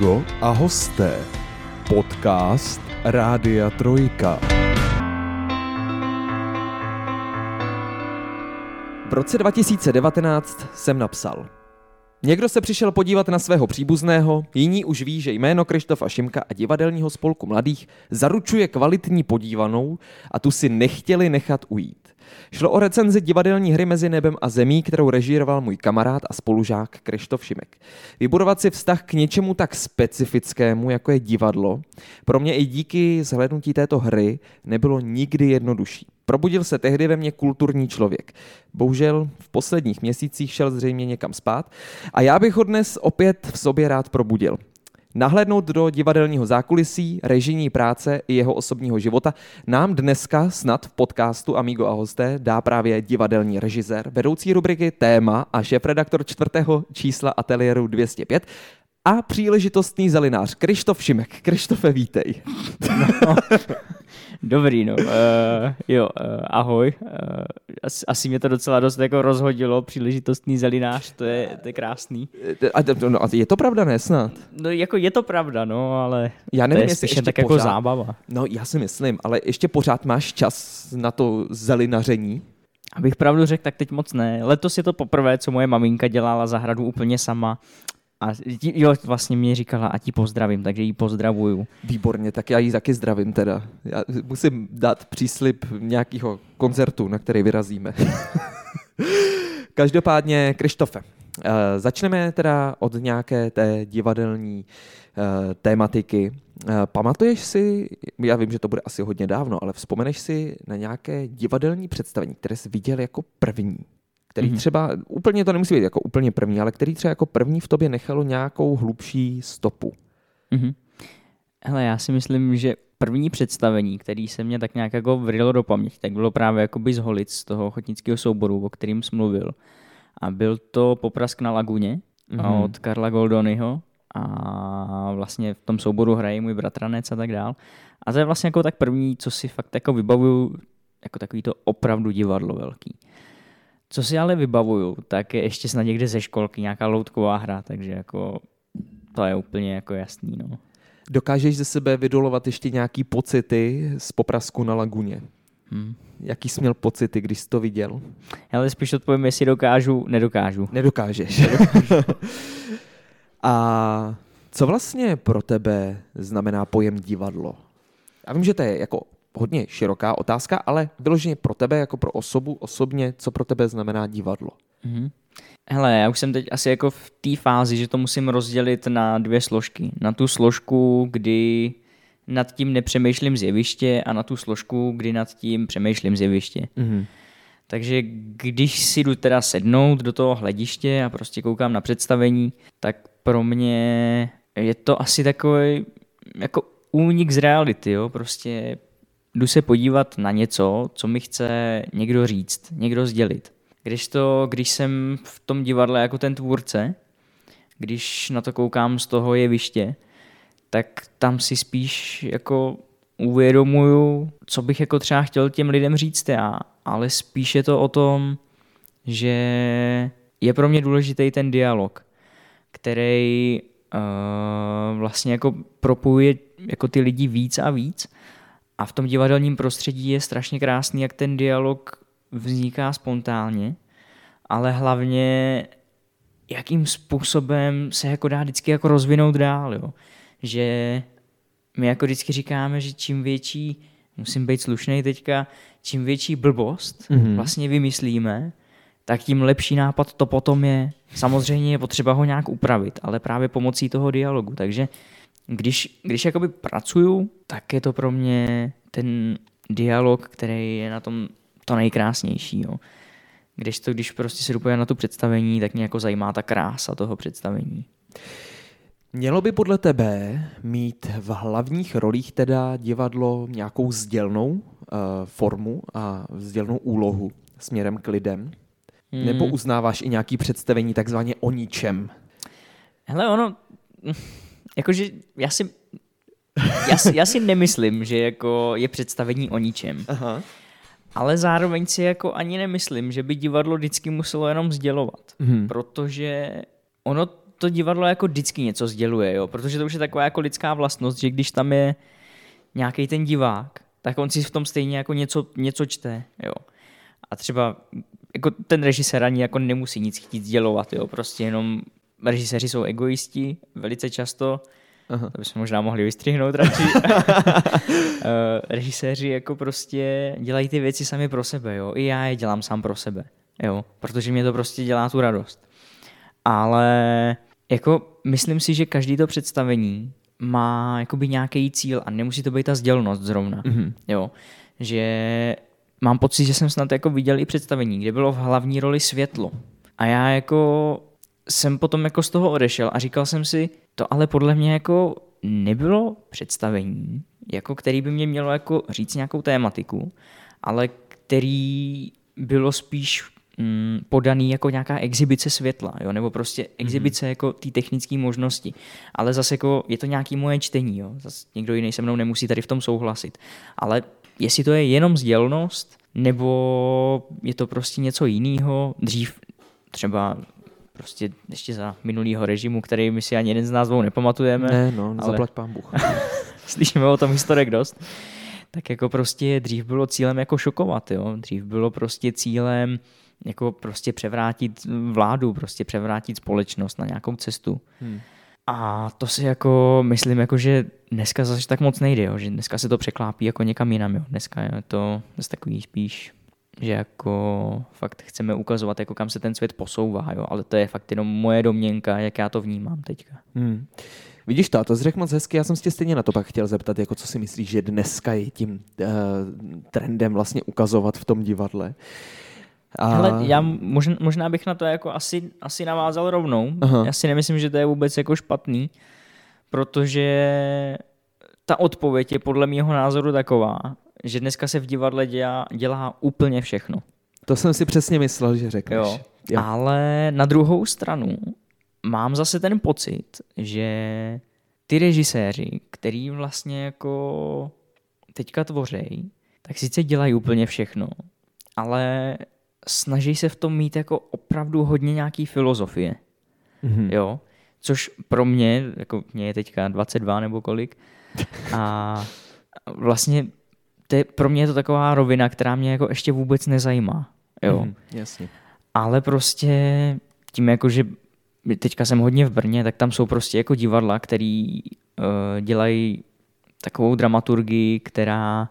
Amigo a hosté. Podcast Rádia Trojka. V roce 2019 jsem napsal. Někdo se přišel podívat na svého příbuzného, jiní už ví, že jméno Krištofa Šimka a divadelního spolku mladých zaručuje kvalitní podívanou a tu si nechtěli nechat ujít. Šlo o recenzi divadelní hry mezi nebem a zemí, kterou režíroval můj kamarád a spolužák Krištof Šimek. Vybudovat si vztah k něčemu tak specifickému, jako je divadlo, pro mě i díky zhlednutí této hry nebylo nikdy jednodušší. Probudil se tehdy ve mně kulturní člověk. Bohužel v posledních měsících šel zřejmě někam spát a já bych ho dnes opět v sobě rád probudil. Nahlédnout do divadelního zákulisí, režijní práce i jeho osobního života nám dneska snad v podcastu Amigo a hosté dá právě divadelní režisér, vedoucí rubriky Téma a šéf-redaktor čtvrtého čísla ateliéru 205 a příležitostný zelinář Krištof Šimek. Krištofe, vítej. No, dobrý, no. Uh, jo, uh, ahoj. Uh, asi, asi mě to docela dost jako rozhodilo, příležitostný zelinář, to je, to je krásný. A, no, a je to pravda, ne snad? No, jako je to pravda, no, ale já nevím, to je spíše tak jako zábava. No, já si myslím, ale ještě pořád máš čas na to zelinaření? Abych pravdu řekl, tak teď moc ne. Letos je to poprvé, co moje maminka dělala zahradu úplně sama. A jo, vlastně mě říkala, a ti pozdravím, takže ji pozdravuju. Výborně, tak já ji taky zdravím teda. Já musím dát příslip nějakého koncertu, na který vyrazíme. Každopádně, Krištofe, uh, začneme teda od nějaké té divadelní uh, tématiky. Uh, pamatuješ si, já vím, že to bude asi hodně dávno, ale vzpomeneš si na nějaké divadelní představení, které jsi viděl jako první? Který mm-hmm. třeba, úplně to nemusí být jako úplně první, ale který třeba jako první v tobě nechalo nějakou hlubší stopu. Mm-hmm. Hele, já si myslím, že první představení, který se mě tak nějak jako vrilo do paměti, tak bylo právě jakoby z Holic, z toho ochotnického souboru, o kterým jsi mluvil. A byl to Poprask na laguně mm-hmm. od Karla Goldonyho a vlastně v tom souboru hraje můj bratranec a tak dál. A to je vlastně jako tak první, co si fakt jako vybavuju, jako takový to opravdu divadlo velký. Co si ale vybavuju, tak je ještě snad někde ze školky nějaká loutková hra, takže jako to je úplně jako jasný. No. Dokážeš ze sebe vydolovat ještě nějaký pocity z poprasku na laguně? Hmm. Jaký jsi měl pocity, když jsi to viděl? Ale spíš odpovím, jestli dokážu, nedokážu. Nedokážeš. A co vlastně pro tebe znamená pojem divadlo? Já vím, že to je jako hodně široká otázka, ale vyloženě pro tebe, jako pro osobu, osobně, co pro tebe znamená divadlo? Mm-hmm. Hele, já už jsem teď asi jako v té fázi, že to musím rozdělit na dvě složky. Na tu složku, kdy nad tím nepřemýšlím z jeviště a na tu složku, kdy nad tím přemýšlím z jeviště. Mm-hmm. Takže když si jdu teda sednout do toho hlediště a prostě koukám na představení, tak pro mě je to asi takový jako únik z reality, jo? Prostě jdu se podívat na něco, co mi chce někdo říct, někdo sdělit. Když, to, když jsem v tom divadle jako ten tvůrce, když na to koukám z toho jeviště, tak tam si spíš jako uvědomuju, co bych jako třeba chtěl těm lidem říct já, ale spíš je to o tom, že je pro mě důležitý ten dialog, který uh, vlastně jako propojuje jako ty lidi víc a víc a v tom divadelním prostředí je strašně krásný, jak ten dialog vzniká spontánně, ale hlavně jakým způsobem se jako dá vždycky jako rozvinout dál. Jo. Že my jako vždycky říkáme, že čím větší, musím být slušný teďka, čím větší blbost mm-hmm. vlastně vymyslíme, tak tím lepší nápad to potom je. Samozřejmě je potřeba ho nějak upravit, ale právě pomocí toho dialogu. Takže když, když jakoby pracuju, tak je to pro mě ten dialog, který je na tom to nejkrásnější. Jo. Když to, když prostě se dopojí na tu představení, tak mě jako zajímá ta krása toho představení. Mělo by podle tebe mít v hlavních rolích teda divadlo nějakou sdělnou uh, formu a sdělnou úlohu směrem k lidem? Hmm. Nebo uznáváš i nějaký představení takzvaně o ničem? Hele, ono, jakože já si, já si, já si nemyslím, že jako je představení o ničem. Aha. Ale zároveň si jako ani nemyslím, že by divadlo vždycky muselo jenom sdělovat. Hmm. Protože ono to divadlo jako vždycky něco sděluje, jo, protože to už je taková jako lidská vlastnost, že když tam je nějaký ten divák, tak on si v tom stejně jako něco, něco čte, jo. A třeba jako ten režisér ani jako nemusí nic chtít sdělovat, jo, prostě jenom režiséři jsou egoisti velice často, Aha. to bychom možná mohli vystřihnout radši. Eh, režiséři jako prostě dělají ty věci sami pro sebe, jo. I já je dělám sám pro sebe, jo, protože mě to prostě dělá tu radost. Ale jako myslím si, že každý to představení má jakoby nějaký cíl a nemusí to být ta sdělnost zrovna, mm-hmm. jo. Že mám pocit, že jsem snad jako viděl i představení, kde bylo v hlavní roli světlo. A já jako jsem potom jako z toho odešel a říkal jsem si, to ale podle mě jako nebylo představení, jako který by mě mělo jako říct nějakou tématiku, ale který bylo spíš mm, podaný jako nějaká exibice světla, jo? nebo prostě mhm. exibice mm-hmm. jako té technické možnosti. Ale zase jako je to nějaký moje čtení, jo? Zase někdo jiný se mnou nemusí tady v tom souhlasit. Ale jestli to je jenom sdělnost, nebo je to prostě něco jiného, dřív třeba prostě ještě za minulýho režimu, který my si ani jeden z nás dvou nepamatujeme. Ne, no, ale... zaplať pán Bůh. Slyšíme o tom historek dost. Tak jako prostě dřív bylo cílem jako šokovat, jo. Dřív bylo prostě cílem jako prostě převrátit vládu, prostě převrátit společnost na nějakou cestu. Hmm. A to si jako myslím, jako, že dneska zase tak moc nejde, jo? že dneska se to překlápí jako někam jinam. Jo? Dneska je to zase takový spíš, že jako fakt chceme ukazovat, jako kam se ten svět posouvá, jo? ale to je fakt jenom moje domněnka, jak já to vnímám teďka. Hmm. Vidíš to, to řekl moc hezky, já jsem tě stejně na to pak chtěl zeptat, jako co si myslíš, že dneska je tím uh, trendem vlastně ukazovat v tom divadle. A... Hele, já možná, možná bych na to jako asi, asi navázal rovnou. Aha. Já si nemyslím, že to je vůbec jako špatný, protože ta odpověď je podle mého názoru taková, že dneska se v divadle dělá, dělá úplně všechno. To jsem si přesně myslel, že řekneš. Jo. Jo. Ale na druhou stranu mám zase ten pocit, že ty režiséři, který vlastně jako teďka tvořejí, tak sice dělají úplně všechno, ale snaží se v tom mít jako opravdu hodně nějaký filozofie. Mm-hmm. Jo? Což pro mě, jako mě je teďka 22 nebo kolik, a vlastně to je, pro mě je to taková rovina, která mě jako ještě vůbec nezajímá. Jo? Mm, jasně. Ale prostě tím jako, že teďka jsem hodně v Brně, tak tam jsou prostě jako divadla, který uh, dělají takovou dramaturgii, která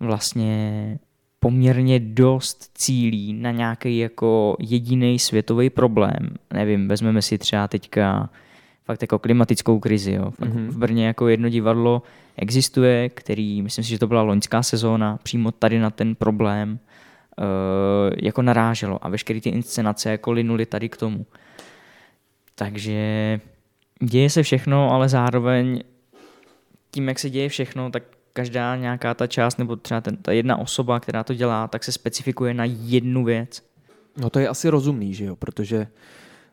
vlastně poměrně dost cílí na nějaký jako jediný světový problém. Nevím, vezmeme si třeba teďka fakt jako klimatickou krizi. Jo. mm-hmm. V Brně jako jedno divadlo existuje, který, myslím si, že to byla loňská sezóna, přímo tady na ten problém uh, jako naráželo a veškeré ty inscenace jako linuly tady k tomu. Takže děje se všechno, ale zároveň tím, jak se děje všechno, tak každá nějaká ta část nebo třeba ten, ta jedna osoba, která to dělá, tak se specifikuje na jednu věc. No to je asi rozumný, že jo, protože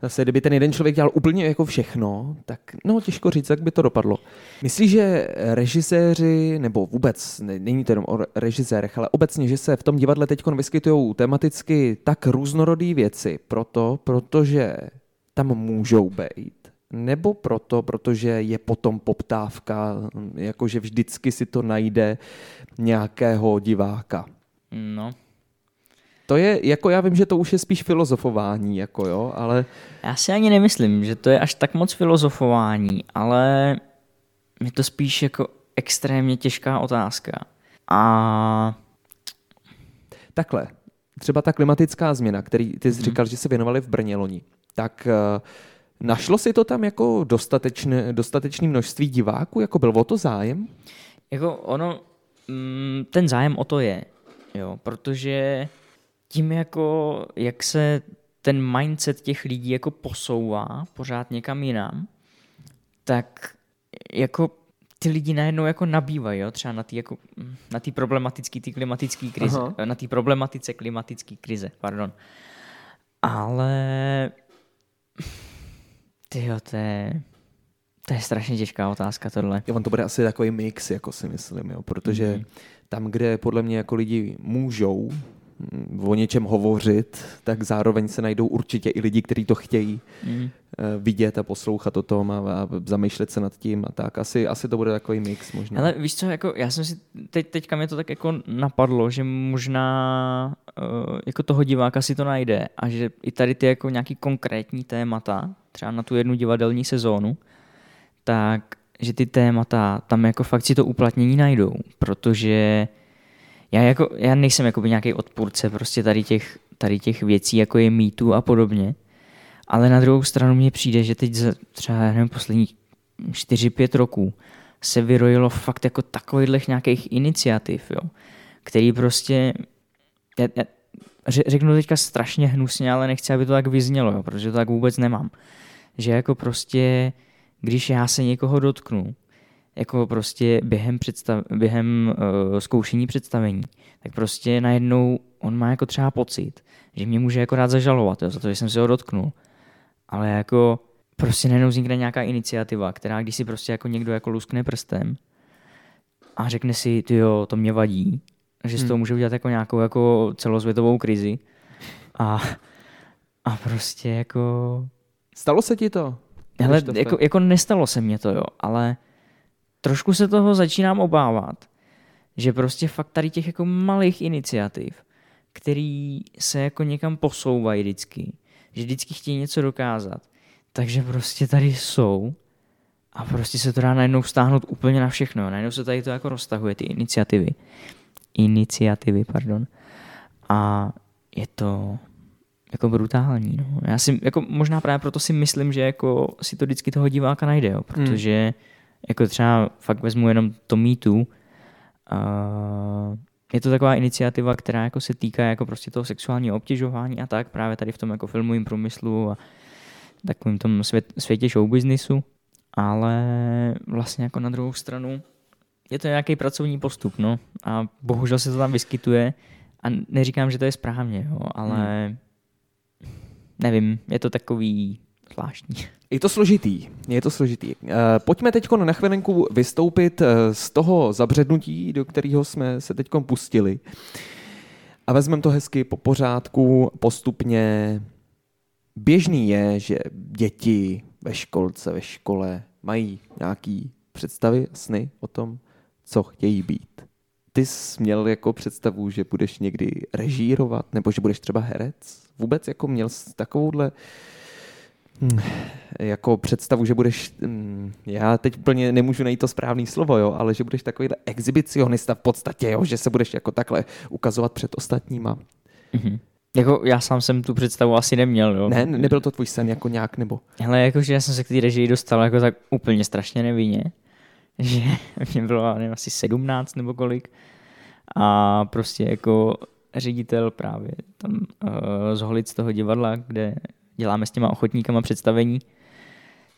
zase kdyby ten jeden člověk dělal úplně jako všechno, tak no těžko říct, jak by to dopadlo. Myslíš, že režiséři, nebo vůbec, ne, není to jenom o režisérech, ale obecně, že se v tom divadle teď vyskytují tematicky tak různorodé věci, proto, protože tam můžou být nebo proto, protože je potom poptávka, jakože vždycky si to najde nějakého diváka? No. To je, jako já vím, že to už je spíš filozofování, jako jo, ale... Já si ani nemyslím, že to je až tak moc filozofování, ale je to spíš jako extrémně těžká otázka. A... Takhle, třeba ta klimatická změna, který ty jsi hmm. říkal, že se věnovali v Brně loni, tak uh, Našlo si to tam jako dostatečné, dostatečné množství diváků? Jako byl o to zájem? Jako ono, mm, ten zájem o to je, jo, protože tím jako, jak se ten mindset těch lidí jako posouvá pořád někam jinam, tak jako ty lidi najednou jako nabývají, jo? třeba na té jako, na problematické ty klimatické krize, Aha. na té problematice klimatické krize, pardon. Ale ty to je, to je strašně těžká otázka tohle. Jo, on to bude asi takový mix, jako si myslím, jo, protože mm-hmm. tam, kde podle mě jako lidi můžou mm, o něčem hovořit, tak zároveň se najdou určitě i lidi, kteří to chtějí. Mm. eh, vidět a poslouchat o tom a, a zamýšlet se nad tím a tak. Asi, asi to bude takový mix možná. Ale víš co, jako já jsem si, teď, teďka mě to tak jako napadlo, že možná uh, jako toho diváka si to najde a že i tady ty jako nějaký konkrétní témata, třeba na tu jednu divadelní sezónu, tak že ty témata tam jako fakt si to uplatnění najdou, protože já, jako, já nejsem jako nějaký odpůrce prostě tady těch, tady těch věcí, jako je mýtu a podobně, ale na druhou stranu mně přijde, že teď za třeba, nevím, poslední 4-5 roků se vyrojilo fakt jako takových nějakých iniciativ, jo, který prostě, já, já, řeknu teďka strašně hnusně, ale nechci, aby to tak vyznělo, jo, protože to tak vůbec nemám. Že jako prostě, když já se někoho dotknu, jako prostě během, představ, během uh, zkoušení představení, tak prostě najednou on má jako třeba pocit, že mě může jako rád zažalovat jo, za to, že jsem se ho dotknul. Ale jako prostě najednou vznikne nějaká iniciativa, která když si prostě jako někdo jako luskne prstem a řekne si, ty jo, to mě vadí, že z toho hmm. může udělat jako nějakou jako celosvětovou krizi a, a prostě jako... Stalo se ti to? Hele, jako, jako nestalo se mě to, jo, ale trošku se toho začínám obávat, že prostě fakt tady těch jako malých iniciativ, který se jako někam posouvají vždycky, že vždycky chtějí něco dokázat, takže prostě tady jsou a prostě se to dá najednou stáhnout úplně na všechno. Najednou se tady to jako roztahuje, ty iniciativy. Iniciativy, pardon. A je to jako brutální. No. Já si, jako možná právě proto si myslím, že jako si to vždycky toho diváka najde, jo, protože hmm jako třeba fakt vezmu jenom to mýtu, uh, je to taková iniciativa, která jako se týká jako prostě toho sexuálního obtěžování a tak, právě tady v tom jako filmovém průmyslu a takovým tom svět, světě showbiznisu, ale vlastně jako na druhou stranu je to nějaký pracovní postup, no, a bohužel se to tam vyskytuje a neříkám, že to je správně, jo, ale hmm. nevím, je to takový zvláštní. Je to složitý, je to složitý. Eh, pojďme teď na chvilinku vystoupit eh, z toho zabřednutí, do kterého jsme se teď pustili. A vezmeme to hezky po pořádku, postupně. Běžný je, že děti ve školce, ve škole mají nějaký představy, sny o tom, co chtějí být. Ty jsi měl jako představu, že budeš někdy režírovat, nebo že budeš třeba herec? Vůbec jako měl takovouhle uh, jako představu, že budeš, hmm, já teď úplně nemůžu najít to správné slovo, jo, ale že budeš takový exhibicionista v podstatě, jo, že se budeš jako takhle ukazovat před ostatníma. Mm-hmm. Jako já sám jsem tu představu asi neměl, jo. Ne, nebyl to tvůj sen jako nějak, nebo? Hele, jakože já jsem se k té režii dostal jako tak úplně strašně nevinně, že mě bylo, nevím, asi 17 nebo kolik a prostě jako ředitel právě tam uh, z Holic toho divadla, kde děláme s těma ochotníkama představení,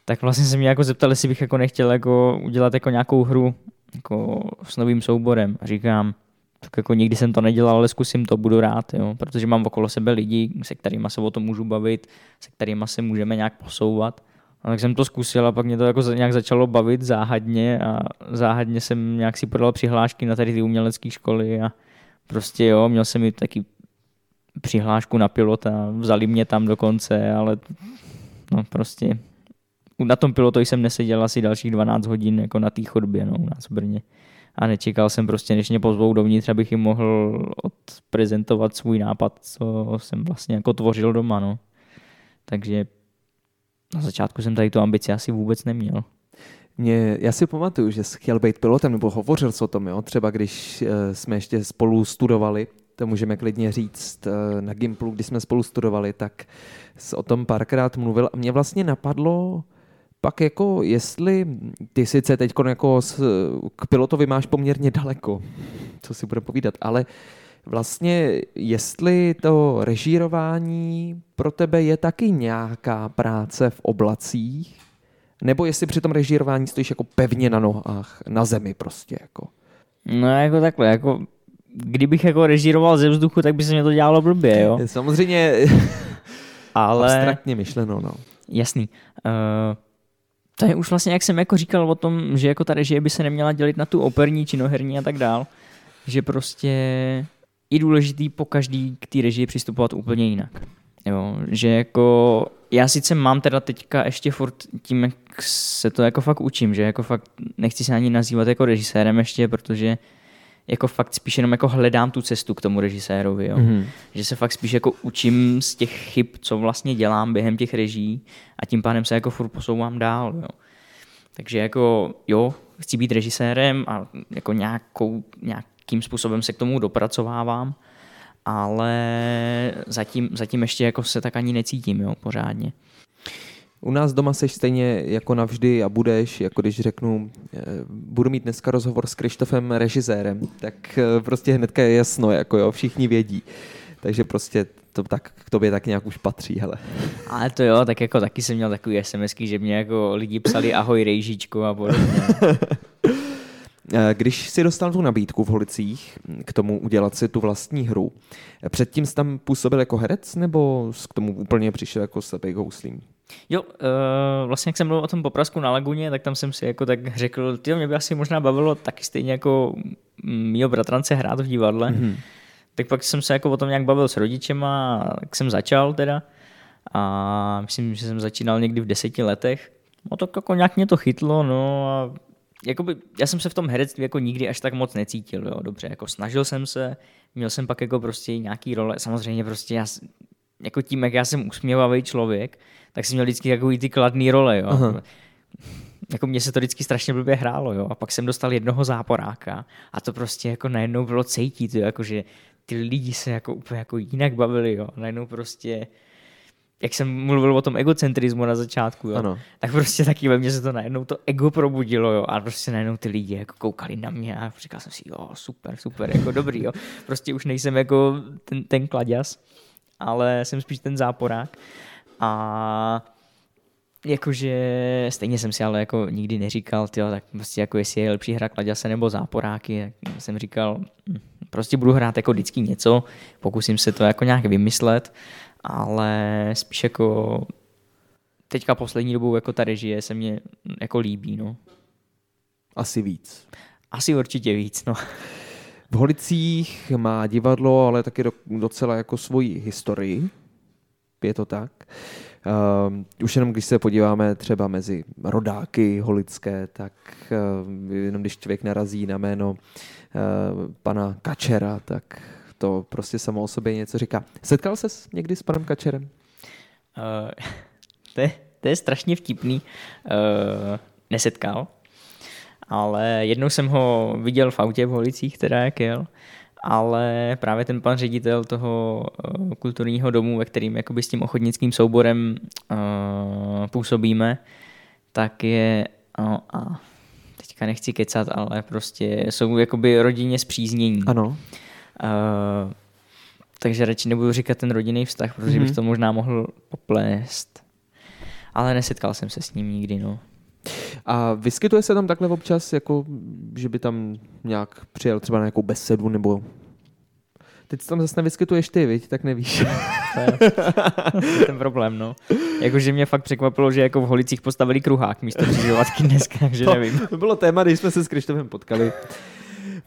tak vlastně se mě jako zeptal, jestli bych jako nechtěl jako udělat jako nějakou hru jako s novým souborem. A říkám, tak jako nikdy jsem to nedělal, ale zkusím to, budu rád, jo, protože mám okolo sebe lidi, se kterými se o tom můžu bavit, se kterými se můžeme nějak posouvat. A tak jsem to zkusil a pak mě to jako nějak začalo bavit záhadně a záhadně jsem nějak si podal přihlášky na tady ty umělecké školy a prostě jo, měl jsem i taky přihlášku na pilota, vzali mě tam dokonce, ale no prostě na tom pilotu jsem neseděl asi dalších 12 hodin jako na té chodbě no, u nás v Brně. A nečekal jsem prostě, než mě pozvou dovnitř, abych jim mohl odprezentovat svůj nápad, co jsem vlastně jako tvořil doma. No. Takže na začátku jsem tady tu ambici asi vůbec neměl. Mě, já si pamatuju, že jsi chtěl být pilotem, nebo hovořil jsi o tom, jo? třeba když uh, jsme ještě spolu studovali, to můžeme klidně říct uh, na Gimplu, když jsme spolu studovali, tak o tom párkrát mluvil a mě vlastně napadlo, pak jako jestli ty sice teď jako k pilotovi máš poměrně daleko, co si bude povídat, ale vlastně jestli to režírování pro tebe je taky nějaká práce v oblacích, nebo jestli při tom režírování stojíš jako pevně na nohách, na zemi prostě jako. No jako takhle, jako kdybych jako režíroval ze vzduchu, tak by se mě to dělalo blbě, jo. Samozřejmě ale... abstraktně myšleno, no. Jasný. Uh, to je už vlastně, jak jsem jako říkal o tom, že jako ta režie by se neměla dělit na tu operní, činoherní a tak dál, že prostě je důležitý po každý k té režii přistupovat úplně jinak. Jo, že jako já sice mám teda teďka ještě furt tím, jak se to jako fakt učím, že jako fakt nechci se ani nazývat jako režisérem ještě, protože jako fakt spíš jenom jako hledám tu cestu k tomu režisérovi, jo. Mm-hmm. Že se fakt spíš jako učím z těch chyb, co vlastně dělám během těch reží a tím pádem se jako furt posouvám dál, jo. Takže jako jo, chci být režisérem a jako nějakou, nějakým způsobem se k tomu dopracovávám, ale zatím, zatím ještě jako se tak ani necítím, jo, pořádně. U nás doma seš stejně jako navždy a budeš, jako když řeknu, eh, budu mít dneska rozhovor s Krištofem režisérem, tak eh, prostě hnedka je jasno, jako jo, všichni vědí. Takže prostě to tak k tobě tak nějak už patří, hele. Ale to jo, tak jako taky jsem měl takový SMSky, že mě jako lidi psali ahoj rejžičko a podobně. Eh, když si dostal tu nabídku v Holicích k tomu udělat si tu vlastní hru, předtím jsi tam působil jako herec nebo k tomu úplně přišel jako slepej houslím? Jo, uh, vlastně jak jsem mluvil o tom poprasku na Laguně, tak tam jsem si jako tak řekl, ty mě by asi možná bavilo taky stejně jako mýho bratrance hrát v divadle. Mm-hmm. Tak pak jsem se jako o tom nějak bavil s rodičema, tak jsem začal teda. A myslím, že jsem začínal někdy v deseti letech. No tak jako nějak mě to chytlo, no a jakoby, já jsem se v tom herectví jako nikdy až tak moc necítil, jo, dobře, jako snažil jsem se, měl jsem pak jako prostě nějaký role, samozřejmě prostě já, jako tím, jak já jsem usměvavý člověk, tak jsem měl vždycky takový ty kladný role, jo. Aha. Jako mně se to vždycky strašně blbě hrálo, jo. A pak jsem dostal jednoho záporáka a to prostě jako najednou bylo cítit, jo, jako že ty lidi se jako úplně jako jinak bavili, jo. Najednou prostě jak jsem mluvil o tom egocentrismu na začátku, jo, ano. tak prostě taky ve mně se to najednou to ego probudilo, jo, a prostě najednou ty lidi jako koukali na mě a říkal jsem si, jo, super, super, jako dobrý, jo. Prostě už nejsem jako ten, ten kladěs, ale jsem spíš ten záporák. A jakože stejně jsem si ale jako nikdy neříkal, tyjo, tak prostě jako jestli je lepší hra kladěse nebo záporáky, tak jsem říkal, hm, prostě budu hrát jako vždycky něco, pokusím se to jako nějak vymyslet, ale spíš jako teďka poslední dobou jako ta režie se mě jako líbí, no. Asi víc. Asi určitě víc, no. V Holicích má divadlo, ale taky docela jako svoji historii. Je to tak? Uh, už jenom když se podíváme třeba mezi rodáky holické, tak uh, jenom když člověk narazí na jméno uh, pana Kačera, tak to prostě samo o sobě něco říká. Setkal ses někdy s panem Kačerem? Uh, to, je, to je strašně vtipný. Uh, nesetkal, ale jednou jsem ho viděl v autě v Holicích, teda jak jel, ale právě ten pan ředitel toho uh, kulturního domu, ve kterým jakoby s tím ochotnickým souborem uh, působíme, tak je uh, a teďka nechci kecat, ale prostě jsou jakoby rodině zpříznění. Ano. Uh, takže radši nebudu říkat ten rodinný vztah, protože mm-hmm. bych mhm. to možná mohl poplést. Ale nesetkal jsem se s ním nikdy, no. A vyskytuje se tam takhle občas, jako, že by tam nějak přijel třeba na nějakou besedu, nebo Teď tam zase nevyskytuješ ty, viď? tak nevíš. to, je, to je ten problém, no. Jakože mě fakt překvapilo, že jako v Holicích postavili kruhák místo křižovatky dneska, takže nevím. To bylo téma, když jsme se s Krištofem potkali.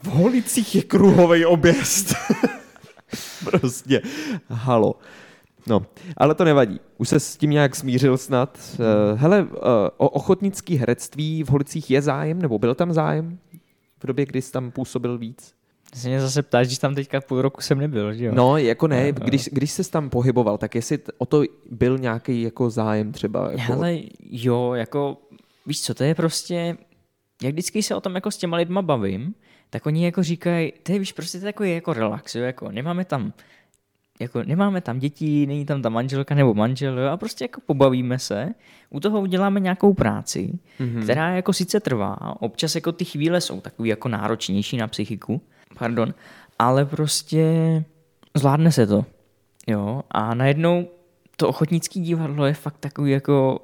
V Holicích je kruhový objezd. prostě. Halo. No, ale to nevadí. Už se s tím nějak smířil snad. Uh, hele, uh, o ochotnický herectví v Holicích je zájem, nebo byl tam zájem v době, kdy jsi tam působil víc? Se mě zase ptáš, když tam teďka půl roku jsem nebyl, že jo? No, jako ne, když, když se tam pohyboval, tak jestli o to byl nějaký jako zájem třeba? Jako... Hele, jo, jako, víš co, to je prostě, jak vždycky se o tom jako s těma lidma bavím, tak oni jako říkají, to je víš, prostě to je takový jako relax, jo, jako nemáme tam jako nemáme tam děti, není tam ta manželka nebo manžel, jo, a prostě jako pobavíme se, u toho uděláme nějakou práci, mm-hmm. která jako sice trvá, občas jako ty chvíle jsou takový jako náročnější na psychiku, pardon, ale prostě zvládne se to, jo, a najednou to ochotnické divadlo je fakt takový jako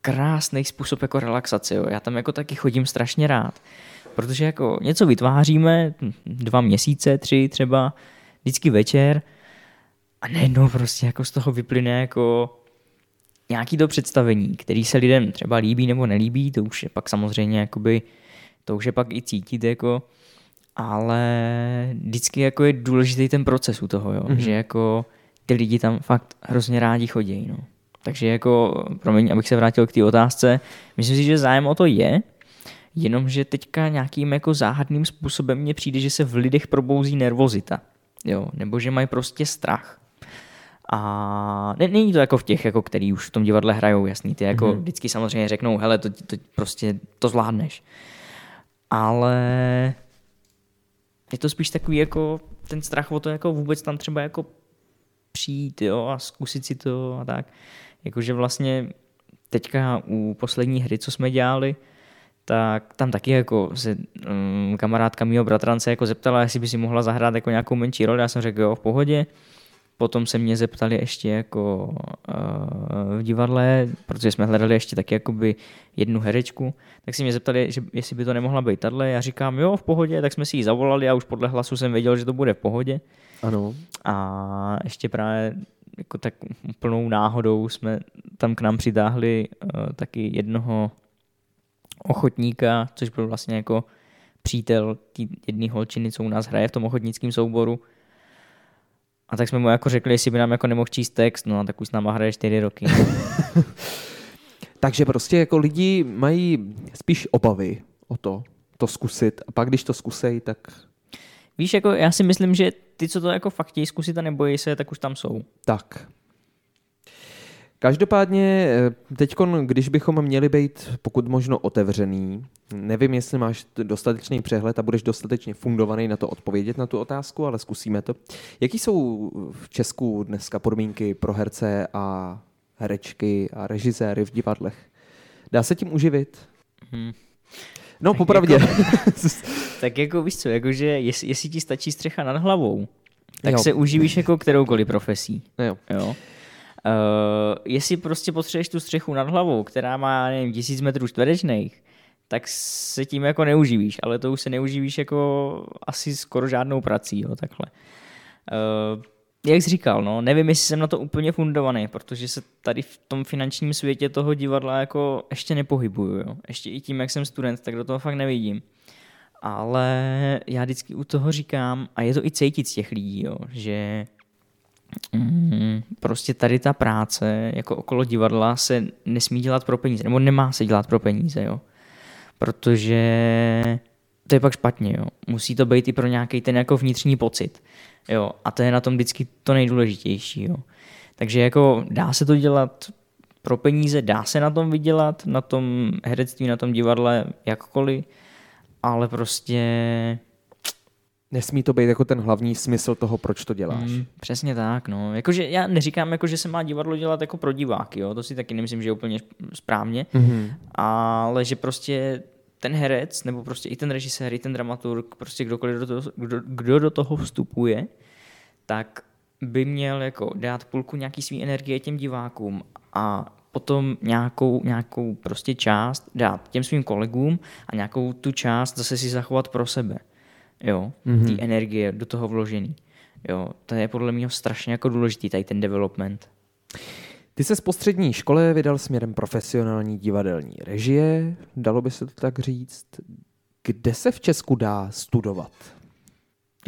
krásný způsob jako relaxace, jo, já tam jako taky chodím strašně rád, protože jako něco vytváříme, dva měsíce, tři třeba, vždycky večer a najednou prostě jako z toho vyplyne jako nějaký to představení, který se lidem třeba líbí nebo nelíbí, to už je pak samozřejmě jakoby, to už je pak i cítit jako, ale vždycky jako je důležitý ten proces u toho, jo? Mm-hmm. že jako ty lidi tam fakt hrozně rádi chodí. No. Takže jako, promiň, abych se vrátil k té otázce, myslím si, že zájem o to je, jenomže teďka nějakým jako záhadným způsobem mně přijde, že se v lidech probouzí nervozita, jo, nebo že mají prostě strach. A ne, není to jako v těch, jako který už v tom divadle hrajou, jasný, ty jako mm-hmm. vždycky samozřejmě řeknou, hele, to, to prostě to zvládneš. Ale je to spíš takový jako ten strach o to jako vůbec tam třeba jako přijít jo, a zkusit si to a tak. Jakože vlastně teďka u poslední hry, co jsme dělali, tak tam taky jako se um, kamarádka mýho bratrance jako zeptala, jestli by si mohla zahrát jako nějakou menší roli. Já jsem řekl, jo, v pohodě. Potom se mě zeptali ještě jako uh, v divadle, protože jsme hledali ještě taky jakoby jednu herečku, tak si mě zeptali, že jestli by to nemohla být tahle. Já říkám, jo, v pohodě, tak jsme si ji zavolali a už podle hlasu jsem věděl, že to bude v pohodě. Ano. A ještě právě jako tak úplnou náhodou jsme tam k nám přitáhli uh, taky jednoho ochotníka, což byl vlastně jako přítel té jedné holčiny, co u nás hraje v tom ochotnickém souboru. A tak jsme mu jako řekli, jestli by nám jako nemohl číst text, no a tak už s náma hraje čtyři roky. Takže prostě jako lidi mají spíš obavy o to, to zkusit. A pak když to zkusej, tak... Víš, jako já si myslím, že ty, co to jako fakt chtějí zkusit a nebojí se, tak už tam jsou. Tak. Každopádně teď, když bychom měli být pokud možno otevřený, nevím, jestli máš dostatečný přehled a budeš dostatečně fundovaný na to odpovědět na tu otázku, ale zkusíme to. Jaký jsou v Česku dneska podmínky pro herce a herečky a režiséry v divadlech? Dá se tím uživit? Hmm. No, tak popravdě. Jako, tak jako víš co, jakože jestli, jestli ti stačí střecha nad hlavou, tak jo. se uživíš jako kteroukoliv profesí. Jo. jo. Uh, jestli prostě potřebuješ tu střechu nad hlavou, která má, nevím, tisíc metrů čtverečných, tak se tím jako neuživíš, ale to už se neuživíš jako asi skoro žádnou prací, jo, takhle. Uh, jak jsi říkal, no, nevím, jestli jsem na to úplně fundovaný, protože se tady v tom finančním světě toho divadla jako ještě nepohybuju, jo. Ještě i tím, jak jsem student, tak do toho fakt nevidím. Ale já vždycky u toho říkám, a je to i cítit z těch lidí, jo, že prostě tady ta práce jako okolo divadla se nesmí dělat pro peníze, nebo nemá se dělat pro peníze, jo. Protože to je pak špatně, jo. Musí to být i pro nějaký ten jako vnitřní pocit, jo. A to je na tom vždycky to nejdůležitější, jo. Takže jako dá se to dělat pro peníze, dá se na tom vydělat, na tom herectví, na tom divadle, jakkoliv, ale prostě Nesmí to být jako ten hlavní smysl toho, proč to děláš. Mm, přesně tak, no. Jakože já neříkám, jako, že se má divadlo dělat jako pro diváky, jo? to si taky nemyslím, že je úplně správně, mm-hmm. ale že prostě ten herec, nebo prostě i ten režisér, i ten dramaturg, prostě kdokoliv do toho, kdo, kdo do toho vstupuje, tak by měl jako dát půlku nějaký svý energie těm divákům a potom nějakou, nějakou prostě část dát těm svým kolegům a nějakou tu část zase si zachovat pro sebe jo, mm-hmm. té energie do toho vložený. Jo, to je podle mě strašně jako důležitý, tady ten development. Ty se z postřední škole vydal směrem profesionální divadelní režie, dalo by se to tak říct. Kde se v Česku dá studovat?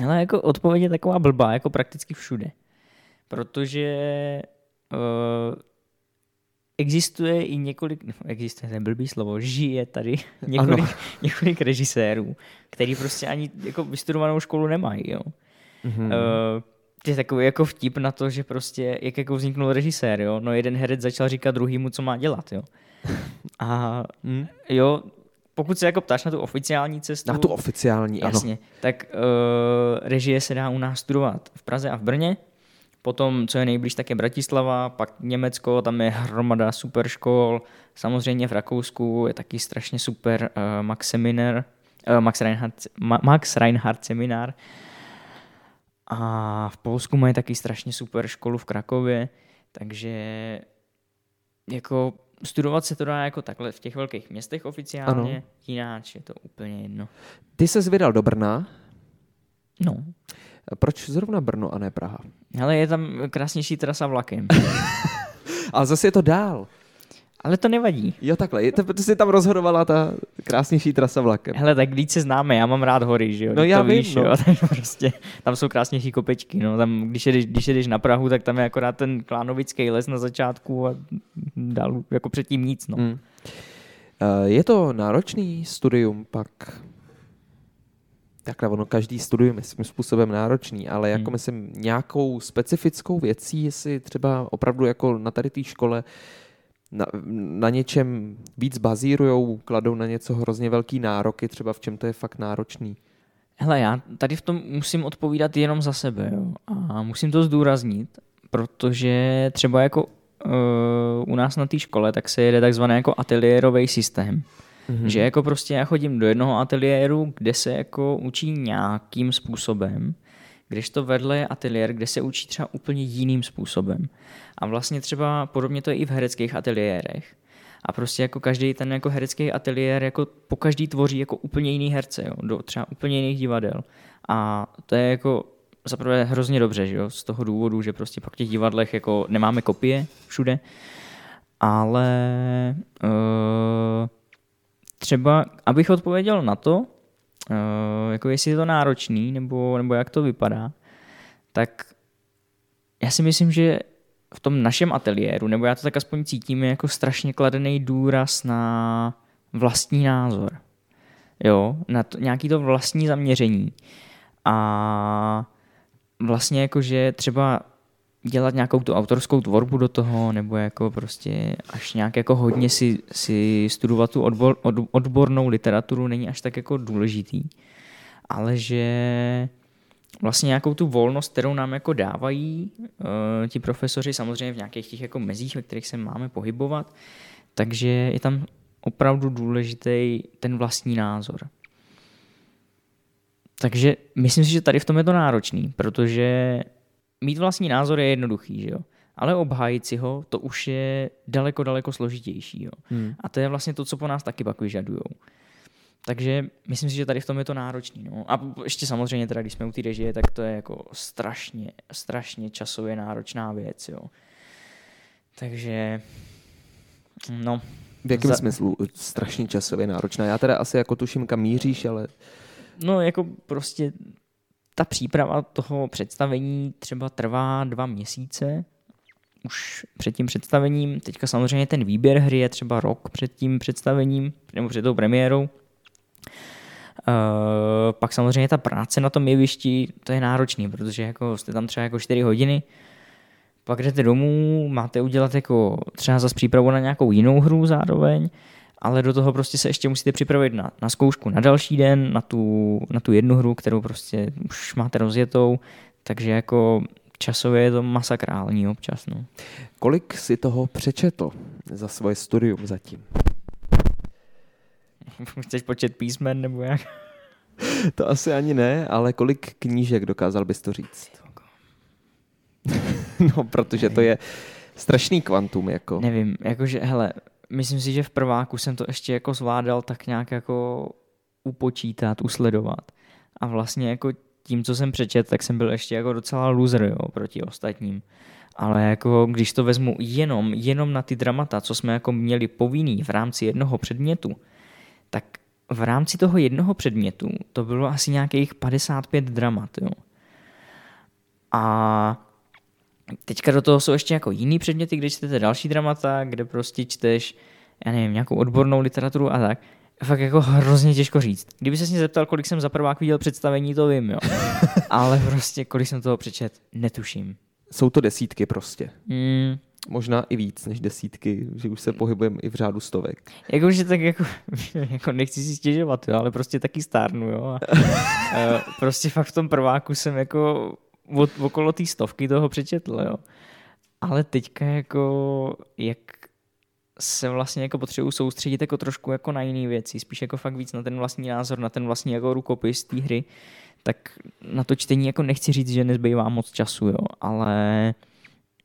Ale jako odpověď je taková blbá, jako prakticky všude. Protože uh, existuje i několik, no, existuje ten blbý slovo, žije tady několik, několik režisérů, který prostě ani jako vystudovanou školu nemají, jo. Mm-hmm. Uh, je takový jako vtip na to, že prostě, jak jako vzniknul režisér, jo. No jeden herec začal říkat druhýmu, co má dělat, jo. A mm. jo, pokud se jako ptáš na tu oficiální cestu... Na tu oficiální, jasně, ano. tak uh, režie se dá u nás studovat v Praze a v Brně, Potom, co je nejblíž, tak je Bratislava, pak Německo, tam je hromada super škol. Samozřejmě v Rakousku je taky strašně super uh, Max Seminar, uh, Max, Reinhardt, Ma, Max Reinhardt seminár. A v Polsku mají taky strašně super školu v Krakově, takže jako studovat se to dá jako takhle v těch velkých městech oficiálně, ano. jináč je to úplně jedno. Ty se vydal do Brna. No. Proč zrovna Brno a ne Praha? Ale je tam krásnější trasa vlakem. Ale zase je to dál. Ale to nevadí. Jo, takhle. Je to, protože jsi tam rozhodovala ta krásnější trasa vlakem. Hele, tak víc se známe, já mám rád hory, že jo? No já to vím, víš, no. jo? Tak prostě, tam jsou krásnější kopečky, no. Tam, když jedeš, když jedeš na Prahu, tak tam je akorát ten klánovický les na začátku a dál jako předtím nic, no. Hmm. Eh, Je to náročný studium pak? Takhle ono, každý studium je svým způsobem náročný, ale jako Hmm. myslím nějakou specifickou věcí, jestli třeba opravdu jako na tady té škole na, na něčem víc bazírujou, kladou na něco hrozně velký nároky, třeba v čem to je fakt náročný. Hele, já tady v tom musím odpovídat jenom za sebe, jo. A musím to zdůraznit, protože třeba jako uh, u nás na té škole, tak se jede takzvaný jako ateliérový systém. Mhm. Mm-hmm. Že jako prostě já chodím do jednoho ateliéru, kde se jako učí nějakým způsobem, když to vedle je ateliér, kde se učí třeba úplně jiným způsobem. A vlastně třeba podobně to je i v hereckých ateliérech. A prostě jako každý ten jako herecký ateliér jako po každý tvoří jako úplně jiný herce, jo, do třeba úplně jiných divadel. A to je jako zaprvé hrozně dobře, že jo, z toho důvodu, že prostě pak těch divadlech jako nemáme kopie všude, ale uh, třeba, abych odpověděl na to, uh, jako jestli je to náročný, nebo, nebo jak to vypadá, tak já si myslím, že v tom našem ateliéru, nebo já to tak aspoň cítím, je jako strašně kladený důraz na vlastní názor. Jo, na to, nějaký to vlastní zaměření. A vlastně jako, že třeba dělat nějakou tu autorskou tvorbu do toho, nebo jako prostě až nějak jako hodně si, si studovat tu odbor, od, odbornou literaturu není až tak jako důležitý. Ale že vlastně nějakou tu volnost, kterou nám jako dávají uh, ti profesoři, samozřejmě v nějakých těch jako mezích, ve kterých se máme pohybovat, takže je tam opravdu důležitý ten vlastní názor. Takže myslím si, že tady v tom je to náročný, protože mít vlastní názor je jednoduchý, že jo? Ale obhájit si ho, to už je daleko, daleko složitější. Jo? Hmm. A to je vlastně to, co po nás taky pak vyžadujou. Takže myslím si, že tady v tom je to náročný. No. A ještě samozřejmě, teda, když jsme u té režie, tak to je jako strašně, strašně časově náročná věc. Jo. Takže, no, V jakém Za- smyslu? Strašně časově náročná. Já teda asi jako tuším, kam míříš, ale no jako prostě ta příprava toho představení třeba trvá dva měsíce, už před tím představením. Teďka samozřejmě ten výběr hry je třeba rok před tím představením, nebo před tou premiérou. Uh, pak samozřejmě ta práce na tom jevišti, to je náročný, protože jako jste tam třeba jako 4 hodiny, pak jdete domů, máte udělat jako třeba zase přípravu na nějakou jinou hru zároveň, ale do toho prostě se ještě musíte připravit na, na zkoušku na další den, na tu, na tu jednu hru, kterou prostě už máte rozjetou, takže jako časově je to masakrální občas. No. kolik si toho přečetl za svoje studium zatím? Chceš počet písmen nebo jak? To asi ani ne, ale kolik knížek dokázal bys to říct? no, protože to je strašný kvantum, jako. Nevím, jakože, hele, myslím si, že v prváku jsem to ještě jako zvládal tak nějak jako upočítat, usledovat. A vlastně jako tím, co jsem přečet, tak jsem byl ještě jako docela loser, jo, proti ostatním. Ale jako když to vezmu jenom, jenom na ty dramata, co jsme jako měli povinný v rámci jednoho předmětu, tak v rámci toho jednoho předmětu to bylo asi nějakých 55 dramat, jo. A teďka do toho jsou ještě jako jiný předměty, kde čtete další dramata, kde prostě čteš, já nevím, nějakou odbornou literaturu a tak. Fakt jako hrozně těžko říct. Kdyby se mě zeptal, kolik jsem za prvák viděl představení, to vím, jo. Ale prostě, kolik jsem toho přečet, netuším. Jsou to desítky prostě. Mm, Možná i víc než desítky, že už se pohybujeme i v řádu stovek. Jakože tak jako, jako nechci si stěžovat, jo, ale prostě taky stárnu, jo. A, eh, prostě fakt v tom prváku jsem jako od, okolo té stovky toho přečetl, jo. Ale teďka jako, jak se vlastně jako potřebuji soustředit jako trošku jako na jiné věci, spíš jako fakt víc na ten vlastní názor, na ten vlastní jako rukopis té hry, tak na to čtení jako nechci říct, že nezbývá moc času, jo, ale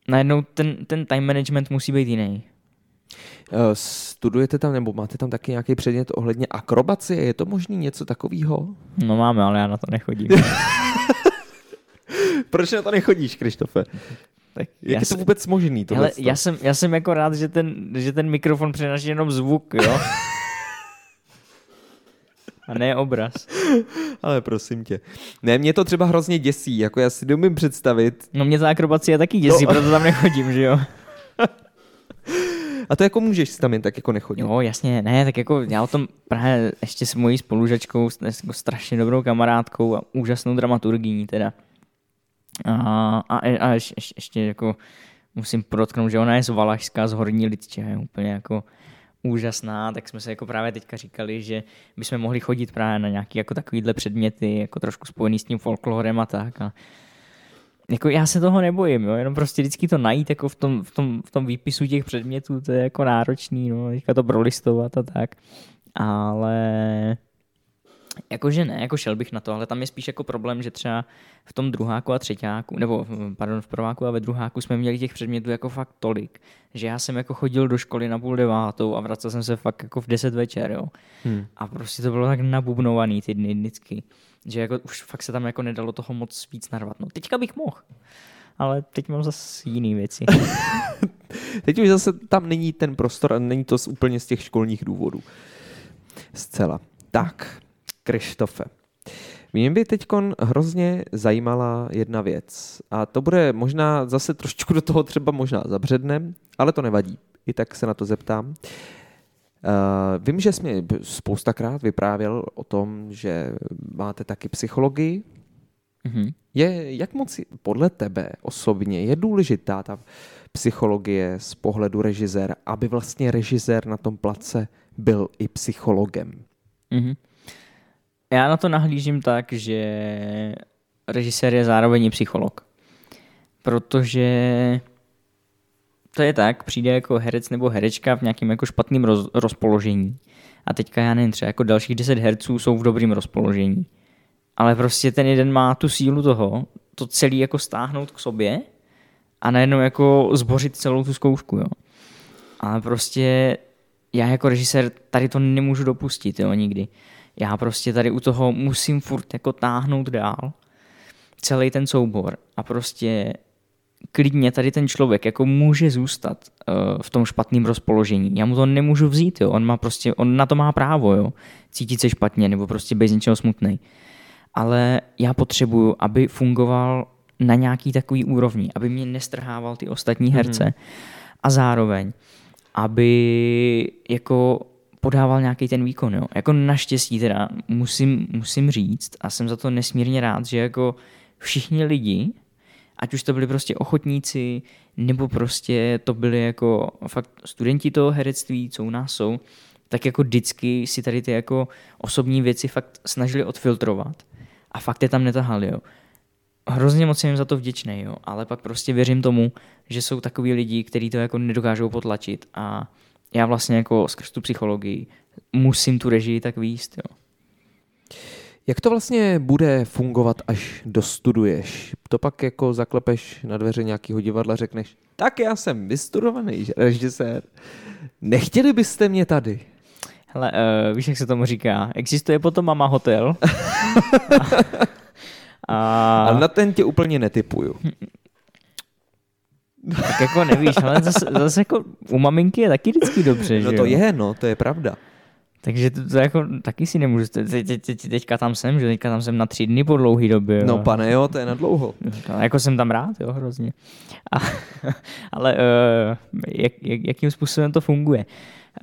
najednou ten, ten time management musí být jiný. Eh, Studujete tam, nebo máte tam taky nějaký předmět ohledně akrobacie? Je to možný něco takového? No máme, ale já na to nechodím. Proč na to nechodíš, Krištofe? Tak Jak já je to se- vůbec možný? Hele, tohleto? já jsem, já jsem jako rád, že ten, že ten mikrofon přenáší jenom zvuk, jo? A ne obraz. Ale prosím tě. Ne, mě to třeba hrozně děsí, jako já si domím představit. No mě ta akrobacie taky děsí, No. proto tam nechodím, že jo? A to jako můžeš si tam jen tak jako nechodit. Jo, jasně, ne, tak jako já o tom právě ještě s mojí spolužačkou, s jako strašně dobrou kamarádkou a úžasnou dramaturgyní teda. A, a, a ještě, ještě, jako musím podotknout, že ona je z Valašska, z Horní Lidče, je úplně jako úžasná, tak jsme se jako právě teďka říkali, že bychom mohli chodit právě na nějaké jako takovýhle předměty, jako trošku spojený s tím folklorem a tak. A jako já se toho nebojím, jo? jenom prostě vždycky to najít jako v tom, v, tom, v tom výpisu těch předmětů, to je jako náročný, no, teďka to prolistovat a tak. Ale jakože ne, jako šel bych na to, ale tam je spíš jako problém, že třeba v tom druháku a třetíku, nebo pardon, v prváku a ve druháku jsme měli těch předmětů jako fakt tolik, že já jsem jako chodil do školy na půl devátou a vracel jsem se fakt jako v deset večer, jo. Hmm. A prostě to bylo tak nabubnovaný ty dny vždycky, že jako už fakt se tam jako nedalo toho moc víc narvat. No teďka bych mohl, ale teď mám zase jiný věci. Teď už zase tam není ten prostor a není to z, úplně z těch školních důvodů. Zcela. Tak, Krištofe. Mě by teď hrozně zajímala jedna věc. A to bude možná zase trošičku do toho třeba možná zabřednem, ale to nevadí. I tak se na to zeptám. Uh, vím, že jsi mi b- spoustakrát vyprávěl o tom, že máte taky psychologii. Mhm. Je, jak moc podle tebe osobně je důležitá ta psychologie z pohledu režiséra, aby vlastně režisér na tom place byl i psychologem? Mhm. Já na to nahlížím tak, že režisér je zároveň i psycholog. Protože to je tak, přijde jako herec nebo herečka v nějakém jako špatném roz, rozpoložení. A teďka já nevím, třeba jako dalších 10 herců jsou v dobrém rozpoložení. Ale prostě ten jeden má tu sílu toho, to celý jako stáhnout k sobě a najednou jako zbořit celou tu zkoušku, jo. Ale prostě já jako režisér tady to nemůžu dopustit, jo, nikdy. Já prostě tady u toho musím furt jako táhnout dál celý ten soubor a prostě klidně tady ten člověk jako může zůstat uh, v tom špatném rozpoložení. Já mu to nemůžu vzít, jo. On má prostě, on na to má právo, jo. Cítit se špatně nebo prostě bez něčeho smutný. Ale já potřebuju, aby fungoval na nějaký takový úrovni, aby mě nestrhával ty ostatní herce mm-hmm. a zároveň, aby jako podával nějaký ten výkon. Jo. Jako naštěstí teda musím, musím říct a jsem za to nesmírně rád, že jako všichni lidi, ať už to byli prostě ochotníci, nebo prostě to byli jako fakt studenti toho herectví, co u nás jsou, tak jako vždycky si tady ty jako osobní věci fakt snažili odfiltrovat a fakt je tam netahali, jo. Hrozně moc jsem za to vděčný, jo, ale pak prostě věřím tomu, že jsou takový lidi, kteří to jako nedokážou potlačit a já vlastně jako skrz tu psychologii musím tu režii tak výst, jo. Jak to vlastně bude fungovat, až dostuduješ? To pak jako zaklepeš na dveře nějakého divadla, řekneš, tak já jsem vystudovaný režisér. Nechtěli byste mě tady? Hele, uh, víš, jak se tomu říká? Existuje potom Mama Hotel. a, Ale na ten tě úplně netypuju. Tak jako nevíš, ale zase, zase jako u maminky je taky vždycky dobře, No že to jo? je, no, to je pravda. Takže to, to jako taky si nemůžu, te, te, te, te, teďka tam jsem, že teďka tam jsem na tři dny po dlouhý době. Jo. No pane, jo, to je na dlouho. No, jako jsem tam rád, jo, hrozně. A, ale uh, jak, jak, jakým způsobem to funguje?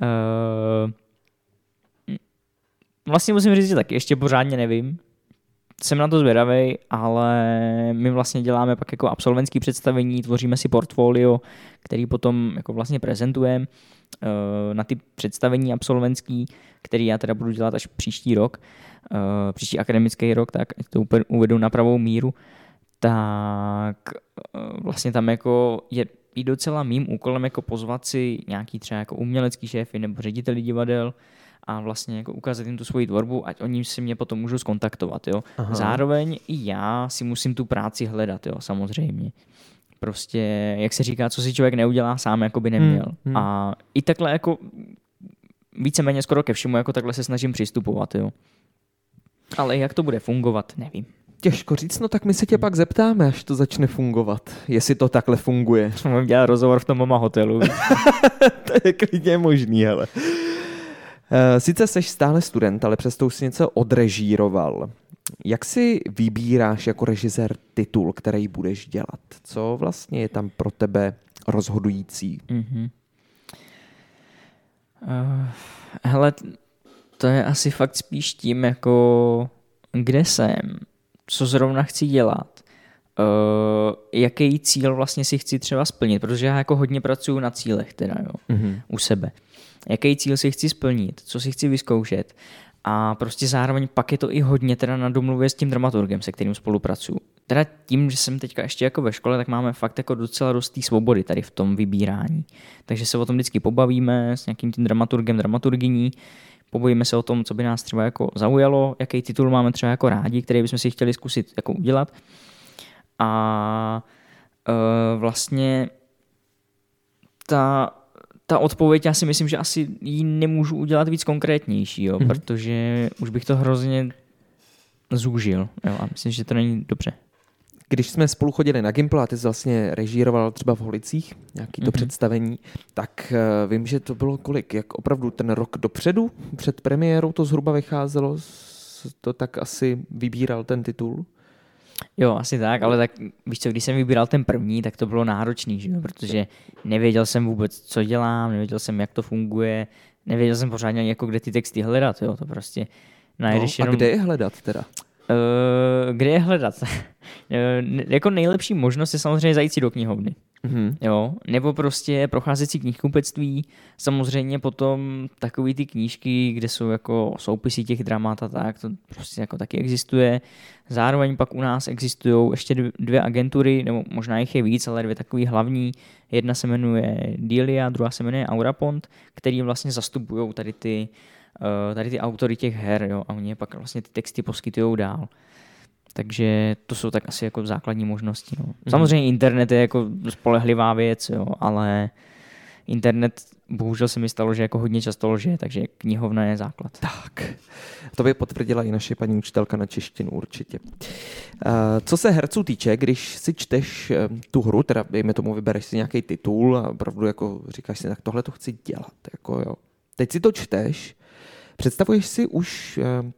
Uh, vlastně musím říct, že taky ještě pořádně nevím. Jsem na to zvědavý, ale my vlastně děláme pak jako absolventský představení, tvoříme si portfolio, který potom jako vlastně prezentujeme uh, na ty představení absolventský, který já teda budu dělat až příští rok, uh, příští akademický rok, tak to úplně uvedu na pravou míru tak eh, vlastně tam jako je i docela mým úkolem jako pozvat si nějaký třeba jako umělecký šéfy nebo řediteli divadel a vlastně jako ukázat jim tu svoji tvorbu, ať oni si mě potom můžou skontaktovat, jo. Aha. Zároveň i já si musím tu práci hledat, jo, samozřejmě. Prostě, jak se říká, co si člověk neudělá sám, jako by neměl. Hmm, hmm. A i takhle jako víceméně skoro ke všemu jako takhle se snažím přistupovat, jo. Ale jak to bude fungovat, nevím. Těžko říct, no tak my se tě pak zeptáme, až to začne fungovat, jestli to takhle funguje. Mám dělat rozhovor v tom mama hotelu. to je klidně možný, hele. Eh, Sice seš stále student, ale přesto už si něco odrežíroval. Jak si vybíráš jako režisér titul, který budeš dělat? Co vlastně je tam pro tebe rozhodující? Mhm. Uh, hele, to je asi fakt spíš tím, jako kde jsem, co zrovna chci dělat, uh, jaký cíl vlastně si chci třeba splnit, protože já jako hodně pracuji na cílech teda, jo, Mhm. u sebe. Jaký cíl si chci splnit, co si chci vyzkoušet a prostě zároveň pak je to i hodně teda na domluvě s tím dramaturgem, se kterým spolupracuju. Teda tím, že jsem teďka ještě jako ve škole, tak máme fakt jako docela dost svobody tady v tom vybírání. Takže se o tom vždycky pobavíme s nějakým tím dramaturgem, dramaturgyní, pobojíme se o tom, co by nás třeba jako zaujalo, jaký titul máme třeba jako rádi, který bychom si chtěli zkusit jako udělat. A e, vlastně ta, ta odpověď, já si myslím, že asi ji nemůžu udělat víc konkrétnější, jo, Mhm. protože už bych to hrozně zúžil. Jo, a myslím, že to není dobře. Když jsme spolu chodili na Gimpl a ty jsi vlastně režíroval třeba v Holicích, nějaký to Mhm. představení, tak eh, vím, že to bylo kolik, jak opravdu ten rok dopředu, před premiérou to zhruba vycházelo, to tak asi vybíral ten titul? Jo, asi tak, ale tak víš co, když jsem vybíral ten první, tak to bylo náročný, že jo? protože nevěděl jsem vůbec, co dělám, nevěděl jsem, jak to funguje, nevěděl jsem pořádně ani jako kde ty texty hledat, jo, to prostě No, najdeš a jenom... kde je hledat teda? Uh, kde je hledat? Eh, jako nejlepší možnost je samozřejmě zajít si do knihovny. Mhm. Jo? Nebo prostě procházet si knihkupectví, samozřejmě potom takový ty knížky, kde jsou jako soupisy těch dramat a tak, to prostě jako taky existuje. Zároveň pak u nás existují ještě dv- dvě agentury, nebo možná jich je víc, ale dvě takový hlavní. Jedna se jmenuje Delia, druhá se jmenuje Aurapont, který vlastně zastupují tady ty, eh, tady ty autory těch her jo? a oni pak vlastně ty texty poskytují dál. Takže to jsou tak asi jako základní možnosti. No. Samozřejmě internet je jako spolehlivá věc, jo, ale internet bohužel se mi stalo, že jako hodně často lže, takže knihovna je základ. Tak, to by potvrdila i naše paní učitelka na češtinu určitě. Eh, Co se herců týče, když si čteš eh, tu hru, teda dejme tomu, vybereš si nějaký titul a opravdu jako říkáš si, tak tohle to chci dělat. Jako jo. Teď si to čteš, představuješ si už, eh,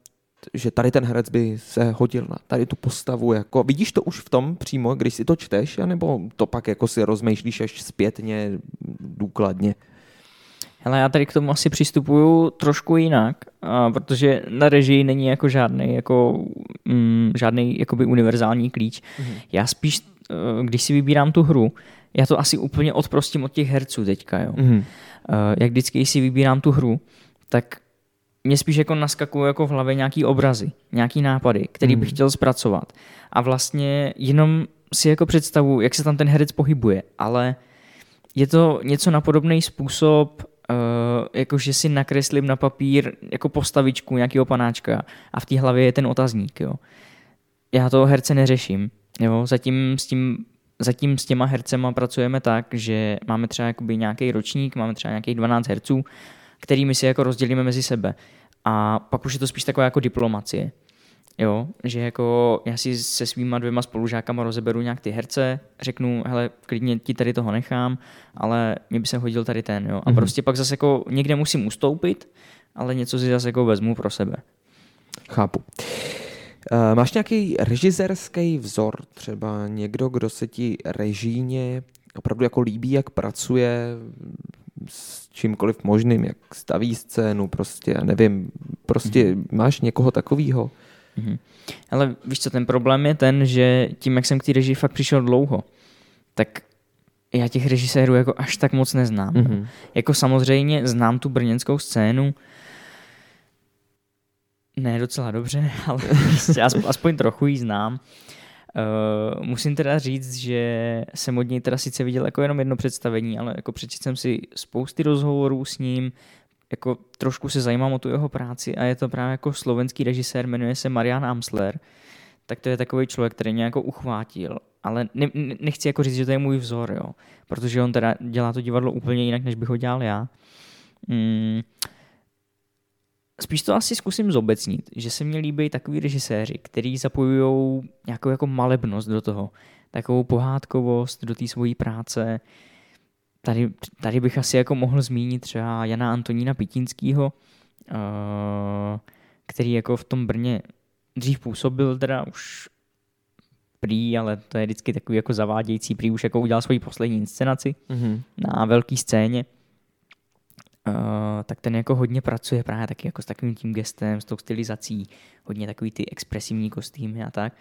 že tady ten herec by se hodil na tady tu postavu, jako vidíš to už v tom přímo, když si to čteš, anebo to pak jako si rozmýšlíš až zpětně, důkladně? Hele, já tady k tomu asi přistupuju trošku jinak, a protože na režii není jako žádný jako, mm, žádný jakoby univerzální klíč. Mm-hmm. Já spíš, eh, když si vybírám tu hru, já to asi úplně odprostím od těch herců teďka, jo. Mhm. Eh, jak vždycky, si vybírám tu hru, tak mě spíš jako naskakují jako v hlavě nějaký obrazy, nějaký nápady, který bych chtěl zpracovat. A vlastně jenom si jako představu, jak se tam ten herec pohybuje, ale je to něco na podobný způsob, uh, jako že si nakreslím na papír jako postavičku nějakého panáčka a v té hlavě je ten otazník. Jo. Já toho herce neřeším. Jo. Zatím s tím Zatím s těma hercema pracujeme tak, že máme třeba jakoby nějaký ročník, máme třeba nějakých 12 herců, kterými si jako rozdělíme mezi sebe. A pak už je to spíš taková jako diplomacie. Jo, že jako já si se svýma dvěma spolužákama rozeberu nějak ty herce, řeknu, hele, klidně ti tady toho nechám, ale mě by se hodil tady ten, jo. A mm-hmm. prostě pak zase jako někde musím ustoupit, ale něco si zase jako vezmu pro sebe. Chápu. Uh, máš nějaký režisérský vzor, třeba někdo, kdo se ti režíně opravdu jako líbí, jak pracuje s čímkoliv možným, jak staví scénu, prostě, já nevím, prostě mm-hmm. máš někoho takového? Mhm. Ale víš co, ten problém je ten, že tím, jak jsem k té režii fakt přišel dlouho, tak já těch režisérů jako až tak moc neznám. Mhm. Jako samozřejmě znám tu brněnskou scénu, ne docela dobře, ale aspoň, aspoň trochu ji znám. Uh, musím teda říct, že jsem od něj teda sice viděl jako jenom jedno představení, ale jako přečetl jsem si spousty rozhovorů s ním, jako trošku se zajímám o tu jeho práci a je to právě jako slovenský režisér, jmenuje se Marian Amsler, tak to je takový člověk, který mě jako uchvátil. Ale ne, ne, nechci jako říct, že to je můj vzor, jo. Protože on teda dělá to divadlo úplně jinak, než bych ho dělal já. Mm. Spíš to asi zkusím zobecnit, že se mi líbí takový režiséři, který zapojují nějakou jako malebnost do toho, takovou pohádkovost do té svojí práce. Tady, tady bych asi jako mohl zmínit třeba Jana Antonína Pitínskýho, uh, který jako v tom Brně dřív působil teda už prý, ale to je vždycky takový jako zavádějící, prý už jako udělal svoji poslední inscenaci Mm-hmm. na velké scéně. Uh, tak ten jako hodně pracuje právě taky jako s takovým tím gestem, s tou stylizací, hodně takový ty expresivní kostýmy a tak.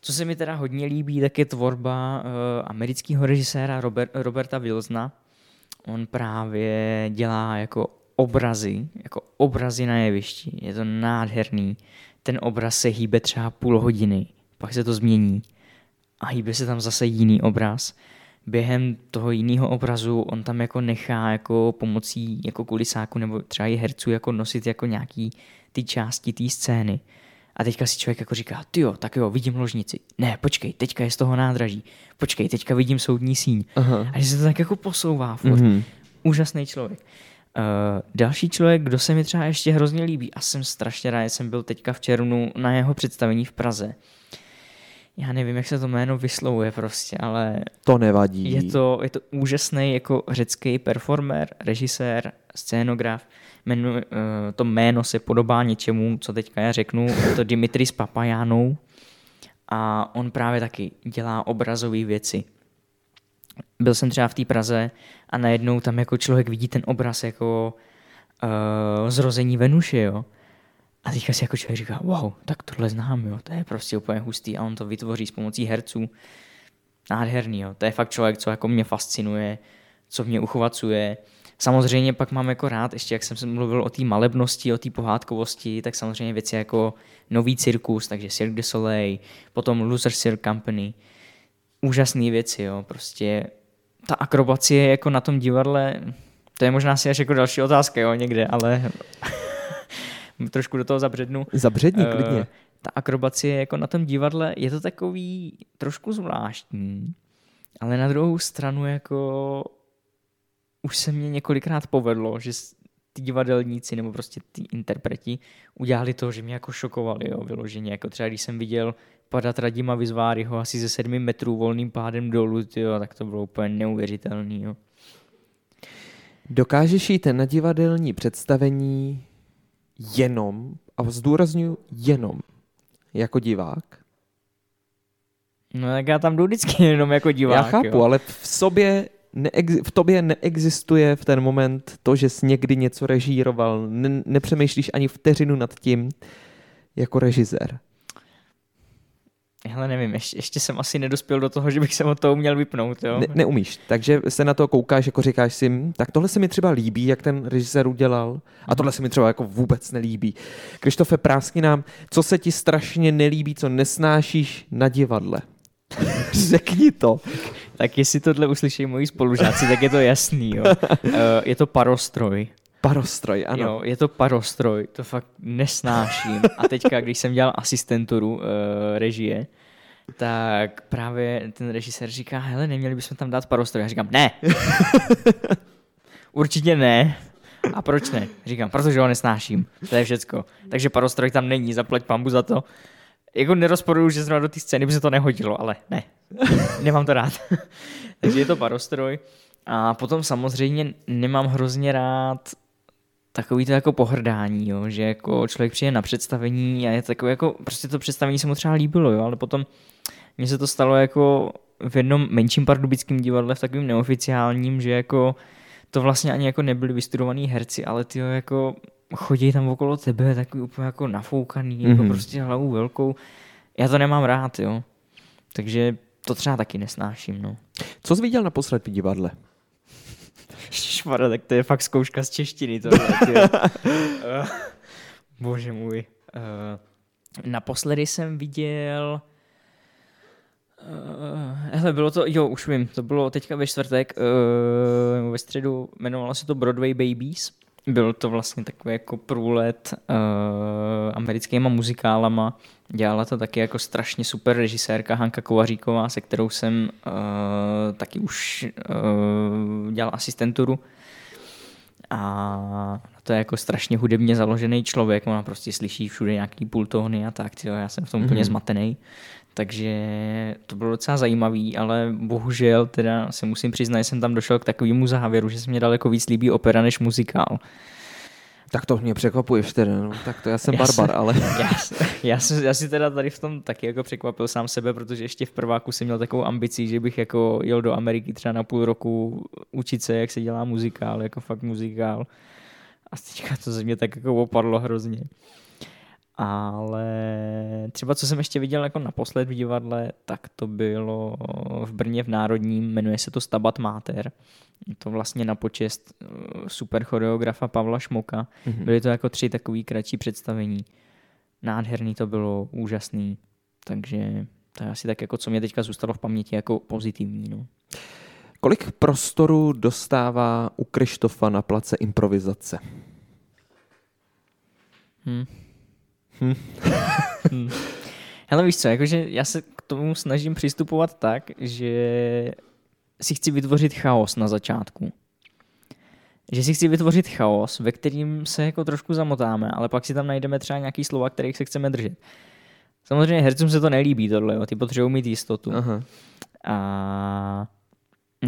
Co se mi teda hodně líbí, tak je tvorba uh, amerického režiséra Robert, Roberta Wilsona. On právě dělá jako obrazy, jako obrazy na jevišti. Je to nádherný. Ten obraz se hýbe třeba půl hodiny, pak se to změní a hýbe se tam zase jiný obraz. Během toho jiného obrazu on tam jako nechá jako pomocí jako kulisáku nebo třeba i herců jako nosit jako nějaký ty části té scény. A teďka si člověk jako říká, ty jo, tak jo, vidím ložnici. Ne, počkej, teďka je z toho nádraží. Počkej, teďka vidím soudní síň. Aha. A že se to tak jako posouvá furt. Mhm. Úžasný člověk. Uh, další člověk, kdo se mi třeba ještě hrozně líbí a jsem strašně rád, jsem byl teďka v červnu na jeho představení v Praze. Já nevím, jak se to jméno vyslovuje prostě, ale To nevadí. je to, je to úžasný jako řecký performer, režisér, scénograf. Jmenu, uh, to jméno se podobá něčemu, co teďka já řeknu. Je to Dimitris Papajánou a on právě taky dělá obrazové věci. Byl jsem třeba v té Praze a najednou tam jako člověk vidí ten obraz jako uh, zrození Venuše, jo. A teďka si jako člověk říká, wow, tak tohle znám, jo, to je prostě úplně hustý a on to vytvoří s pomocí herců. Nádherný, jo. To je fakt člověk, co jako mě fascinuje, co mě uchovacuje. Samozřejmě pak mám jako rád, ještě jak jsem se mluvil o té malebnosti, o té pohádkovosti, tak samozřejmě věci jako Nový cirkus, takže Cirque du Soleil, potom Loser Cirque Company. Úžasné věci, jo, prostě ta akrobacie jako na tom divadle, to je možná si až jako další otázka, jo, někde, ale trošku do toho zabřednu. Zabředni, Eh, klidně. ta akrobacie jako na tom divadle je to takový trošku zvláštní, ale na druhou stranu jako už se mě několikrát povedlo, že ty divadelníci nebo prostě ty interpreti udělali to, že mě jako šokovali, jo, vyloženě. Jako třeba když jsem viděl padat Radima Vizváryho asi ze sedmi metrů volným pádem dolů, tyjo, tak to bylo úplně neuvěřitelný. Jo. Dokážeš jít na divadelní představení jenom, a zdůraznuju jenom, jako divák? No tak já tam jdu vždycky jenom jako divák. Já chápu, jo. ale v sobě neex- v tobě neexistuje v ten moment to, že jsi někdy něco režíroval. Ne- nepřemýšlíš ani vteřinu nad tím jako režisér. Hele, nevím, ještě, ještě jsem asi nedospěl do toho, že bych se od toho měl vypnout, jo. Ne- neumíš. Takže se na to koukáš, jako říkáš si, "Hm, tak tohle se mi třeba líbí, jak ten režisér udělal, a tohle se mi třeba jako vůbec nelíbí. Krištofe, práskni nám, co se ti strašně nelíbí, co nesnášíš na divadle. Řekni to. Tak jestli tohle uslyší moji spolužáci, tak je to jasný, jo. Eh, je to parostroj. Parostroj, ano. Jo, je to parostroj, to fakt nesnáším. A teďka, když jsem dělal asistenturu uh, režie, tak právě ten režisér říká, hele, neměli bychom tam dát parostroj. Já říkám, ne. Určitě ne. A proč ne? Říkám, protože ho nesnáším. To je všecko. Takže parostroj tam není, zaplať pambu za to. Jako nerozporuju, že zrovna do té scény by se to nehodilo, ale ne. Nemám to rád. Takže je to parostroj. A potom samozřejmě nemám hrozně rád takový to jako pohrdání, jo, že jako člověk přijde na představení a je takové jako, prostě to představení se mu třeba líbilo, jo, ale potom mně se to stalo jako v jednom menším pardubickém divadle, v takovým neoficiálním, že jako to vlastně ani jako nebyli vystudovaní herci, ale ty jako chodí tam okolo tebe takový úplně jako nafoukaný, mm-hmm. jako Mhm. prostě hlavu velkou. Já to nemám rád, jo. Takže to třeba taky nesnáším, no. Co jsi viděl naposled v divadle? Šmara, tak to je fakt zkouška z češtiny. Ty. Eh, Bože můj. Uh, naposledy jsem viděl... Uh, hele, bylo to, jo, už vím, to bylo teďka ve čtvrtek, uh, ve středu, jmenovalo se to Broadway Babies. Byl to vlastně takový jako průlet uh, americkýma muzikálama. Dělala to taky jako strašně super režisérka Hanka Kovaříková, se kterou jsem uh, taky už uh, dělal asistenturu. A to je jako strašně hudebně založený člověk, ona prostě slyší všude nějaký půltóny a tak, tyjo, já jsem v tom mm-hmm. úplně Mhm. zmatený. Takže to bylo docela zajímavý, ale bohužel teda se musím přiznat, že jsem tam došel k takovému závěru, že se mě daleko víc líbí opera než muzikál. Tak to mě překvapuješ teda, no. tak to já jsem Já barbar, se- ale Já, já, si, já si teda tady v tom taky jako překvapil sám sebe, protože ještě v prváku jsem měl takovou ambici, že bych jako jel do Ameriky třeba na půl roku učit se, jak se dělá muzikál, jako fakt muzikál. A teďka to ze mě tak jako opadlo hrozně. Ale třeba co jsem ještě viděl jako naposled v divadle, tak to bylo v Brně v Národním, jmenuje se to Stabat Mater. Je to vlastně na počest eh, super choreografa Pavla Šmoka. Mhm. Byly to jako tři takový kratší představení. Nádherný to bylo, úžasný. Takže to je asi tak, jako co mě teďka zůstalo v paměti jako pozitivní. No. kolik prostoru dostává u Krištofa na place improvizace? Hm. Hm. hm. Hele víš co, jakože já se k tomu snažím přistupovat tak, že si chci vytvořit chaos na začátku. Že si chci vytvořit chaos, ve kterým se jako trošku zamotáme, ale pak si tam najdeme třeba nějaký slova, kterých se chceme držet. Samozřejmě hercům se to nelíbí tohle, jo. ty potřebují mít jistotu. Aha. A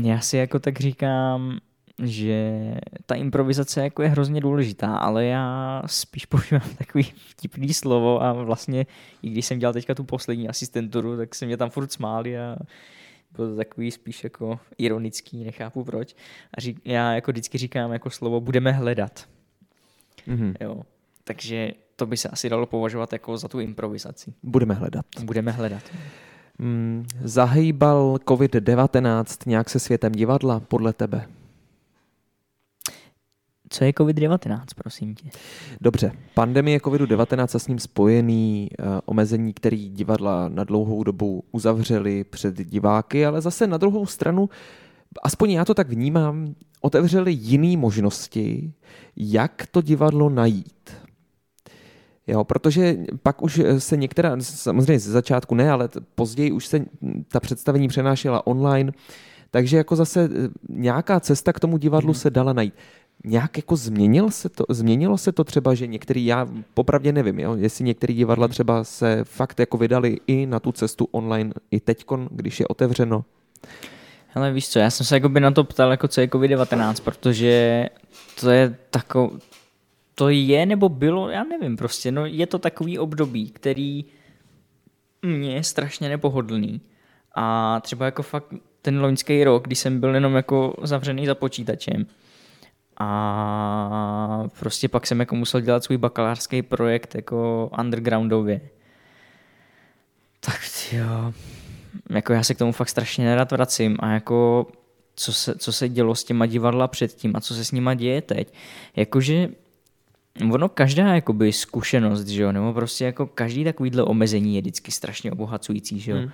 já si jako tak říkám, že ta improvizace jako je hrozně důležitá, ale já spíš používám takový vtipný slovo a vlastně, i když jsem dělal teďka tu poslední asistenturu, tak se mě tam furt smáli a bylo to takový spíš jako ironický, nechápu proč. A řík, já jako vždycky říkám jako slovo budeme hledat. Mhm. Jo. Takže to by se asi dalo považovat jako za tu improvizaci. Budeme hledat. Budeme hledat. Mm, zahýbal COVID-19 nějak se světem divadla podle tebe? Co je COVID-19, prosím tě? Dobře, pandemie COVID-19 a s ním spojený uh, omezení, který divadla na dlouhou dobu uzavřeli před diváky, ale zase na druhou stranu, aspoň já to tak vnímám, otevřeli jiné možnosti, jak to divadlo najít. Jo, protože pak už se některá, samozřejmě ze začátku ne, ale později už se ta představení přenášela online, takže jako zase eh, nějaká cesta k tomu divadlu se dala najít. Nějak jako změnil se to, změnilo se to třeba, že některý, já popravdě nevím, jo, jestli některý divadla třeba se fakt jako vydali i na tu cestu online i teďkon, když je otevřeno. Hele, víš co, já jsem se jakoby na to ptal, jako co je COVID-19, protože to je takový, to je nebo bylo, já nevím prostě, no je to takový období, který mě je strašně nepohodlný. A třeba jako fakt ten loňský rok, kdy jsem byl jenom jako zavřený za počítačem a prostě pak jsem jako musel dělat svůj bakalářský projekt jako undergroundově. Tak jo, jako já se k tomu fakt strašně nerad vracím a jako co se, co se dělo s těma divadla předtím a co se s nima děje teď. Jakože ono každá jakoby zkušenost, že jo, nebo prostě jako každý takovýhle omezení je vždycky strašně obohacující, že jo. Hmm.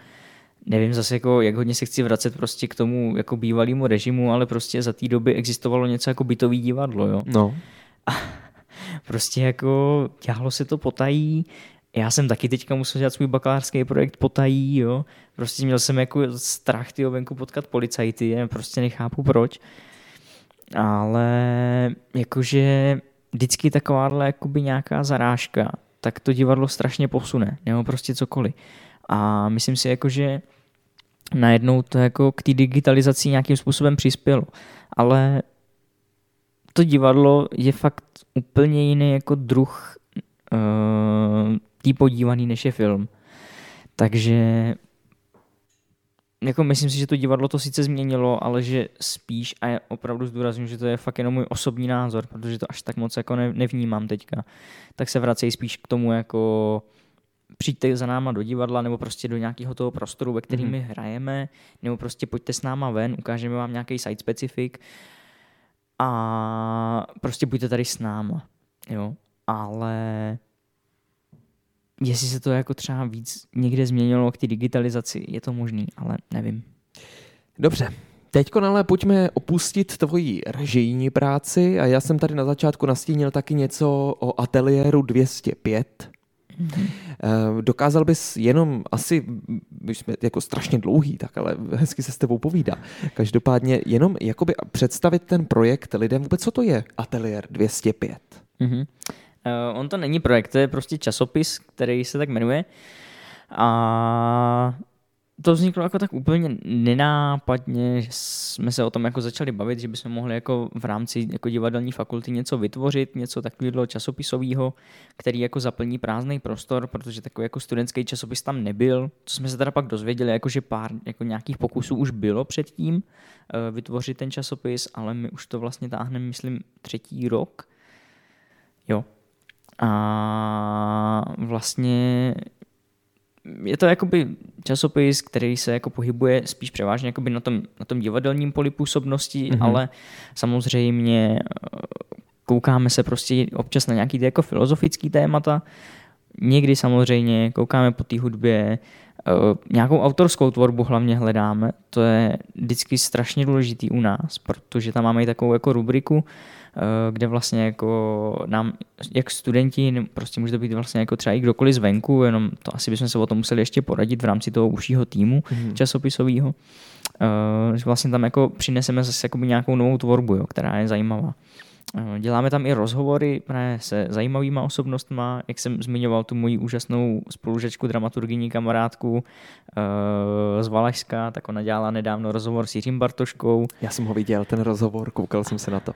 Nevím zase jako, jak hodně se chci vracet prostě k tomu jako bývalému režimu, ale prostě za té doby existovalo něco jako bytový divadlo, jo. No. Prostě jako dělalo se to potají, já jsem taky teďka musel dělat svůj bakalářský projekt potají, jo. Prostě měl jsem jako strach ty venku potkat policajty, já prostě nechápu proč. Ale jakože vždycky takováhle jakoby nějaká zarážka, tak to divadlo strašně posune, nebo prostě cokoliv. A myslím si jako, že najednou to jako k té digitalizaci nějakým způsobem přispělo. Ale to divadlo je fakt úplně jiný jako druh uh, tý podívaný, než je film. Takže jako myslím si, že to divadlo to sice změnilo, ale že spíš, a já opravdu zdůraznuju, že to je fakt jenom můj osobní názor, protože to až tak moc jako ne, nevnímám teďka, tak se vracejí spíš k tomu jako přijďte za náma do divadla nebo prostě do nějakého toho prostoru, ve kterým my hrajeme, nebo prostě pojďte s náma ven, ukážeme vám nějaký site specifik a prostě buďte tady s náma, jo. Ale jestli se to jako třeba víc někde změnilo k té digitalizaci, je to možný, ale nevím. Dobře. Teďko ale pojďme opustit tvoji režijní práci a já jsem tady na začátku nastínil taky něco o ateliéru 205. Eh, Dokázal bys jenom asi, my jsme jako strašně dlouhý, tak ale hezky se s tebou povídá. Každopádně jenom jakoby představit ten projekt lidem vůbec, co to je Atelier 205. Mhm. Uh, on to není projekt, to je prostě časopis, který se tak jmenuje. A to vzniklo jako tak úplně nenápadně, že jsme se o tom jako začali bavit, že bychom mohli jako v rámci jako divadelní fakulty něco vytvořit, něco takového časopisového, který jako zaplní prázdný prostor, protože takový jako studentský časopis tam nebyl. Co jsme se teda pak dozvěděli, jako že pár jako nějakých pokusů už bylo předtím eh, vytvořit ten časopis, ale my už to vlastně táhneme, myslím, třetí rok. Jo. A vlastně je to jakoby časopis, který se jako pohybuje spíš převážně jakoby na tom, na tom divadelním poli působnosti, mm-hmm. ale samozřejmě eh, koukáme se prostě občas na nějaký ty jako filozofický témata, někdy samozřejmě koukáme po té hudbě, eh, nějakou autorskou tvorbu hlavně hledáme, to je vždycky strašně důležitý u nás, protože tam máme i takovou jako rubriku, kde vlastně jako nám, jak studenti, prostě může to být vlastně jako třeba i kdokoliv zvenku, jenom to asi bychom se o tom museli ještě poradit v rámci toho užšího týmu mm-hmm. časopisového, eh, že vlastně tam jako přineseme zase nějakou novou tvorbu, jo, která je zajímavá. Eh, děláme tam i rozhovory právě se zajímavýma osobnostma, jak jsem zmiňoval tu moji úžasnou spolužečku, dramaturgyní kamarádku uh, z Valašska, tak ona dělala nedávno rozhovor s Jiřím Bartoškou. Já jsem ho viděl, ten rozhovor, koukal jsem se na to,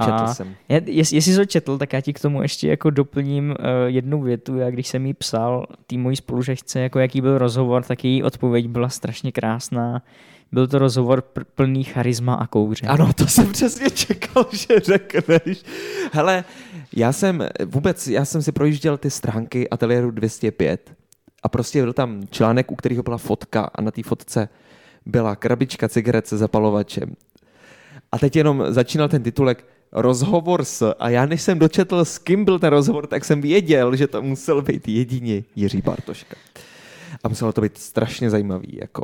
četl A jsem. Je, jest, jestli jsi to četl, tak já ti k tomu ještě jako doplním uh, jednu větu. Já když jsem jí psal tý mojí spolužečce, jako jaký byl rozhovor, tak její odpověď byla strašně krásná byl to rozhovor plný charisma a kouře. Ano, to jsem přesně čekal, že řekneš. Hele, já jsem vůbec, já jsem si projížděl ty stránky Ateliéru 205 a prostě byl tam článek, u kterého byla fotka a na té fotce byla krabička cigaret se zapalovačem. A teď jenom začínal ten titulek rozhovor s, a já než jsem dočetl, s kým byl ten rozhovor, tak jsem věděl, že to musel být jedině Jiří Bartoška. A muselo to být strašně zajímavý, jako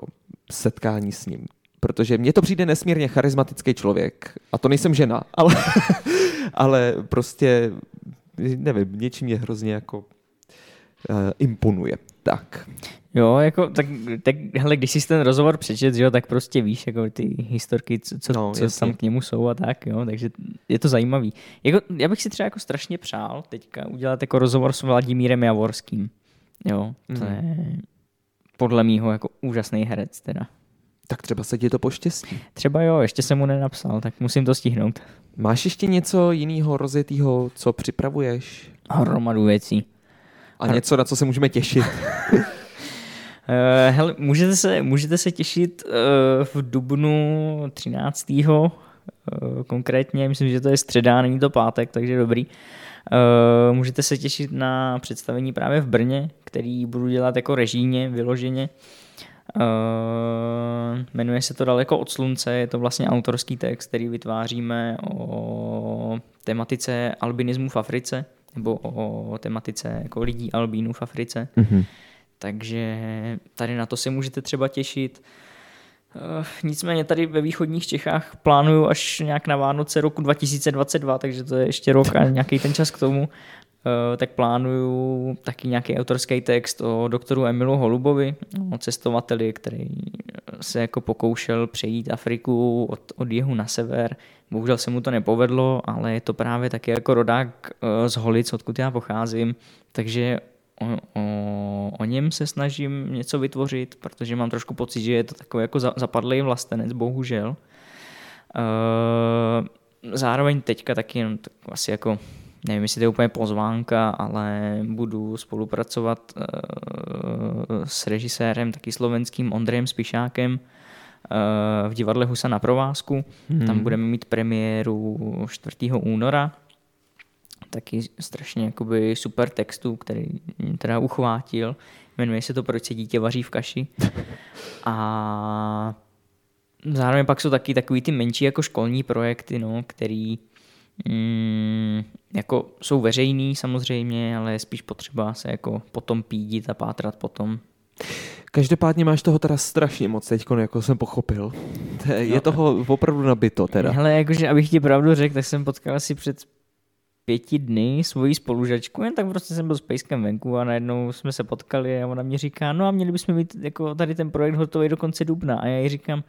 setkání s ním. Protože mně to přijde nesmírně charismatický člověk. A to nejsem žena, ale, ale prostě, nevím, něčím mě hrozně jako uh, imponuje. Tak. Jo, jako, tak, tak hele, když jsi ten rozhovor přečet, jo, tak prostě víš, jako ty historky, co, co, no, co tam k němu jsou a tak, jo, takže je to zajímavý. Jako, já bych si třeba jako strašně přál teďka udělat jako rozhovor s Vladimírem Javorským. Jo, to mm. je podle mýho jako úžasný herec teda. Tak třeba se ti to poštěstí. Třeba jo, ještě jsem mu nenapsal, tak musím to stihnout. Máš ještě něco jiného rozjetého, co připravuješ? Hromadu věcí. A něco, na co se můžeme těšit? uh, hele, můžete se, můžete se těšit uh, v dubnu 13. Uh, konkrétně, myslím, že to je středa, není to pátek, takže dobrý. Uh, můžete se těšit na představení právě v Brně, který budu dělat jako režíně, vyloženě. Uh, jmenuje se to Daleko od slunce, je to vlastně autorský text, který vytváříme o tematice albinismu v Africe, nebo o tematice jako lidí albínů v Africe. Mm-hmm. Takže tady na to se můžete třeba těšit. Uh, nicméně tady ve východních Čechách plánuju až nějak na Vánoce roku 2022, takže to je ještě rok a nějaký ten čas k tomu. Eh, tak plánuju taky nějaký autorský text o doktoru Emilu Holubovi, o cestovateli, který se jako pokoušel přejít Afriku od, od jihu na sever. Bohužel se mu to nepovedlo, ale je to právě taky jako rodák eh, z Holic, odkud já pocházím, takže o, o, o něm se snažím něco vytvořit, protože mám trošku pocit, že je to takový jako zapadlý vlastenec, bohužel. Eh, zároveň teďka taky jenom tak asi jako nevím, jestli to je úplně pozvánka, ale budu spolupracovat uh, s režisérem taky slovenským Ondrejem Spišákem uh, v divadle Husa na provázku. Hmm. Tam budeme mít premiéru 4. února. Taky strašně jakoby super textu, který teda uchvátil. Jmenuje se to Proč se dítě vaří v kaši. A zároveň pak jsou taky takový ty menší jako školní projekty, no, který mm, jako jsou veřejný samozřejmě, ale je spíš potřeba se jako potom pídit a pátrat potom. Každopádně máš toho teda strašně moc teď, jako jsem pochopil. Je no, toho opravdu nabito teda. Hele, jakože abych ti pravdu řekl, tak jsem potkal asi před pěti dny svoji spolužačku, jen tak prostě jsem byl s Pejskem venku a najednou jsme se potkali a ona mě říká, no a měli bychom mít jako tady ten projekt hotový do konce dubna. A já jí říkám,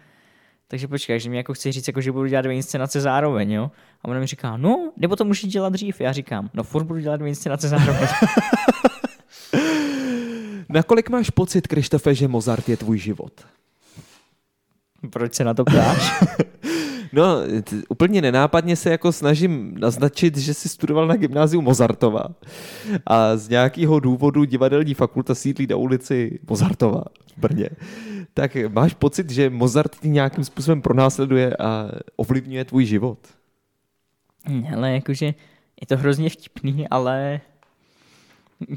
takže počkej, že mi jako chci říct, jako, že budu dělat dvě inscenace zároveň, jo? A ona mi říká, no, nebo to můžeš dělat dřív. Já říkám, no furt budu dělat dvě inscenace zároveň. Nakolik máš pocit, Krištofe, že Mozart je tvůj život? Proč se na to ptáš? No, t- úplně nenápadně se jako snažím naznačit, že jsi studoval na gymnáziu Mozartova a z nějakého důvodu divadelní fakulta sídlí na ulici Mozartova v Brně. Tak máš pocit, že Mozart ti nějakým způsobem pronásleduje a ovlivňuje tvůj život? Ale jakože je to hrozně vtipný, ale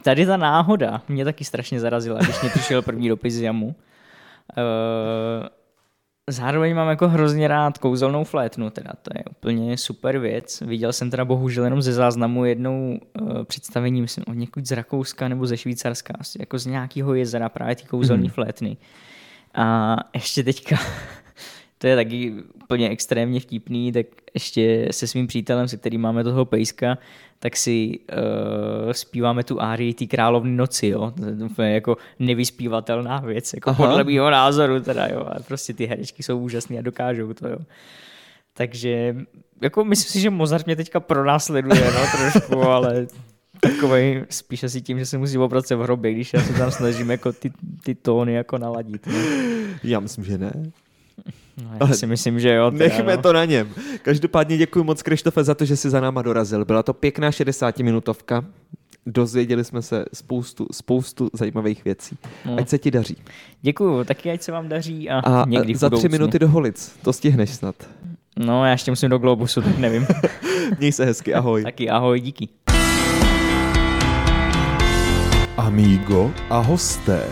tady ta náhoda mě taky strašně zarazila, když mě přišel první dopis z jamu. Uh, zároveň mám jako hrozně rád kouzelnou flétnu, teda to je úplně super věc. Viděl jsem teda bohužel jenom ze záznamu jednou uh, představení, myslím, od někud z Rakouska nebo ze Švýcarska, jako z nějakého jezera právě ty kouzelné mm. flétny. A ještě teďka, to je taky úplně extrémně vtipný, tak ještě se svým přítelem, se kterým máme toho pejska, tak si uh, zpíváme tu árii té královny noci, jo. To je jako nevyspívatelná věc, jako Aha. podle mého názoru teda, jo. A prostě ty herečky jsou úžasné a dokážou to, jo. Takže jako myslím si, že Mozart mě teďka pronásleduje, no trošku, ale takový spíš asi tím, že se musí obrat se v hrobě, když já se tam snažím jako ty, ty tóny jako naladit. No. Já myslím, že ne. No, já si myslím, že jo. Teda, Nechme no. to na něm. Každopádně děkuji moc, Krištofe, za to, že jsi za náma dorazil. Byla to pěkná 60-minutovka. Dozvěděli jsme se spoustu, spoustu zajímavých věcí. No. Ať se ti daří. Děkuju, taky ať se vám daří. A, a někdy za tři minuty do Holic. To stihneš snad. No, já ještě musím do Globusu, tak nevím. Měj se hezky, ahoj. Taky ahoj, díky. Amigo a hosté.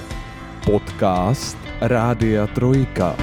Podcast Rádia Trojka.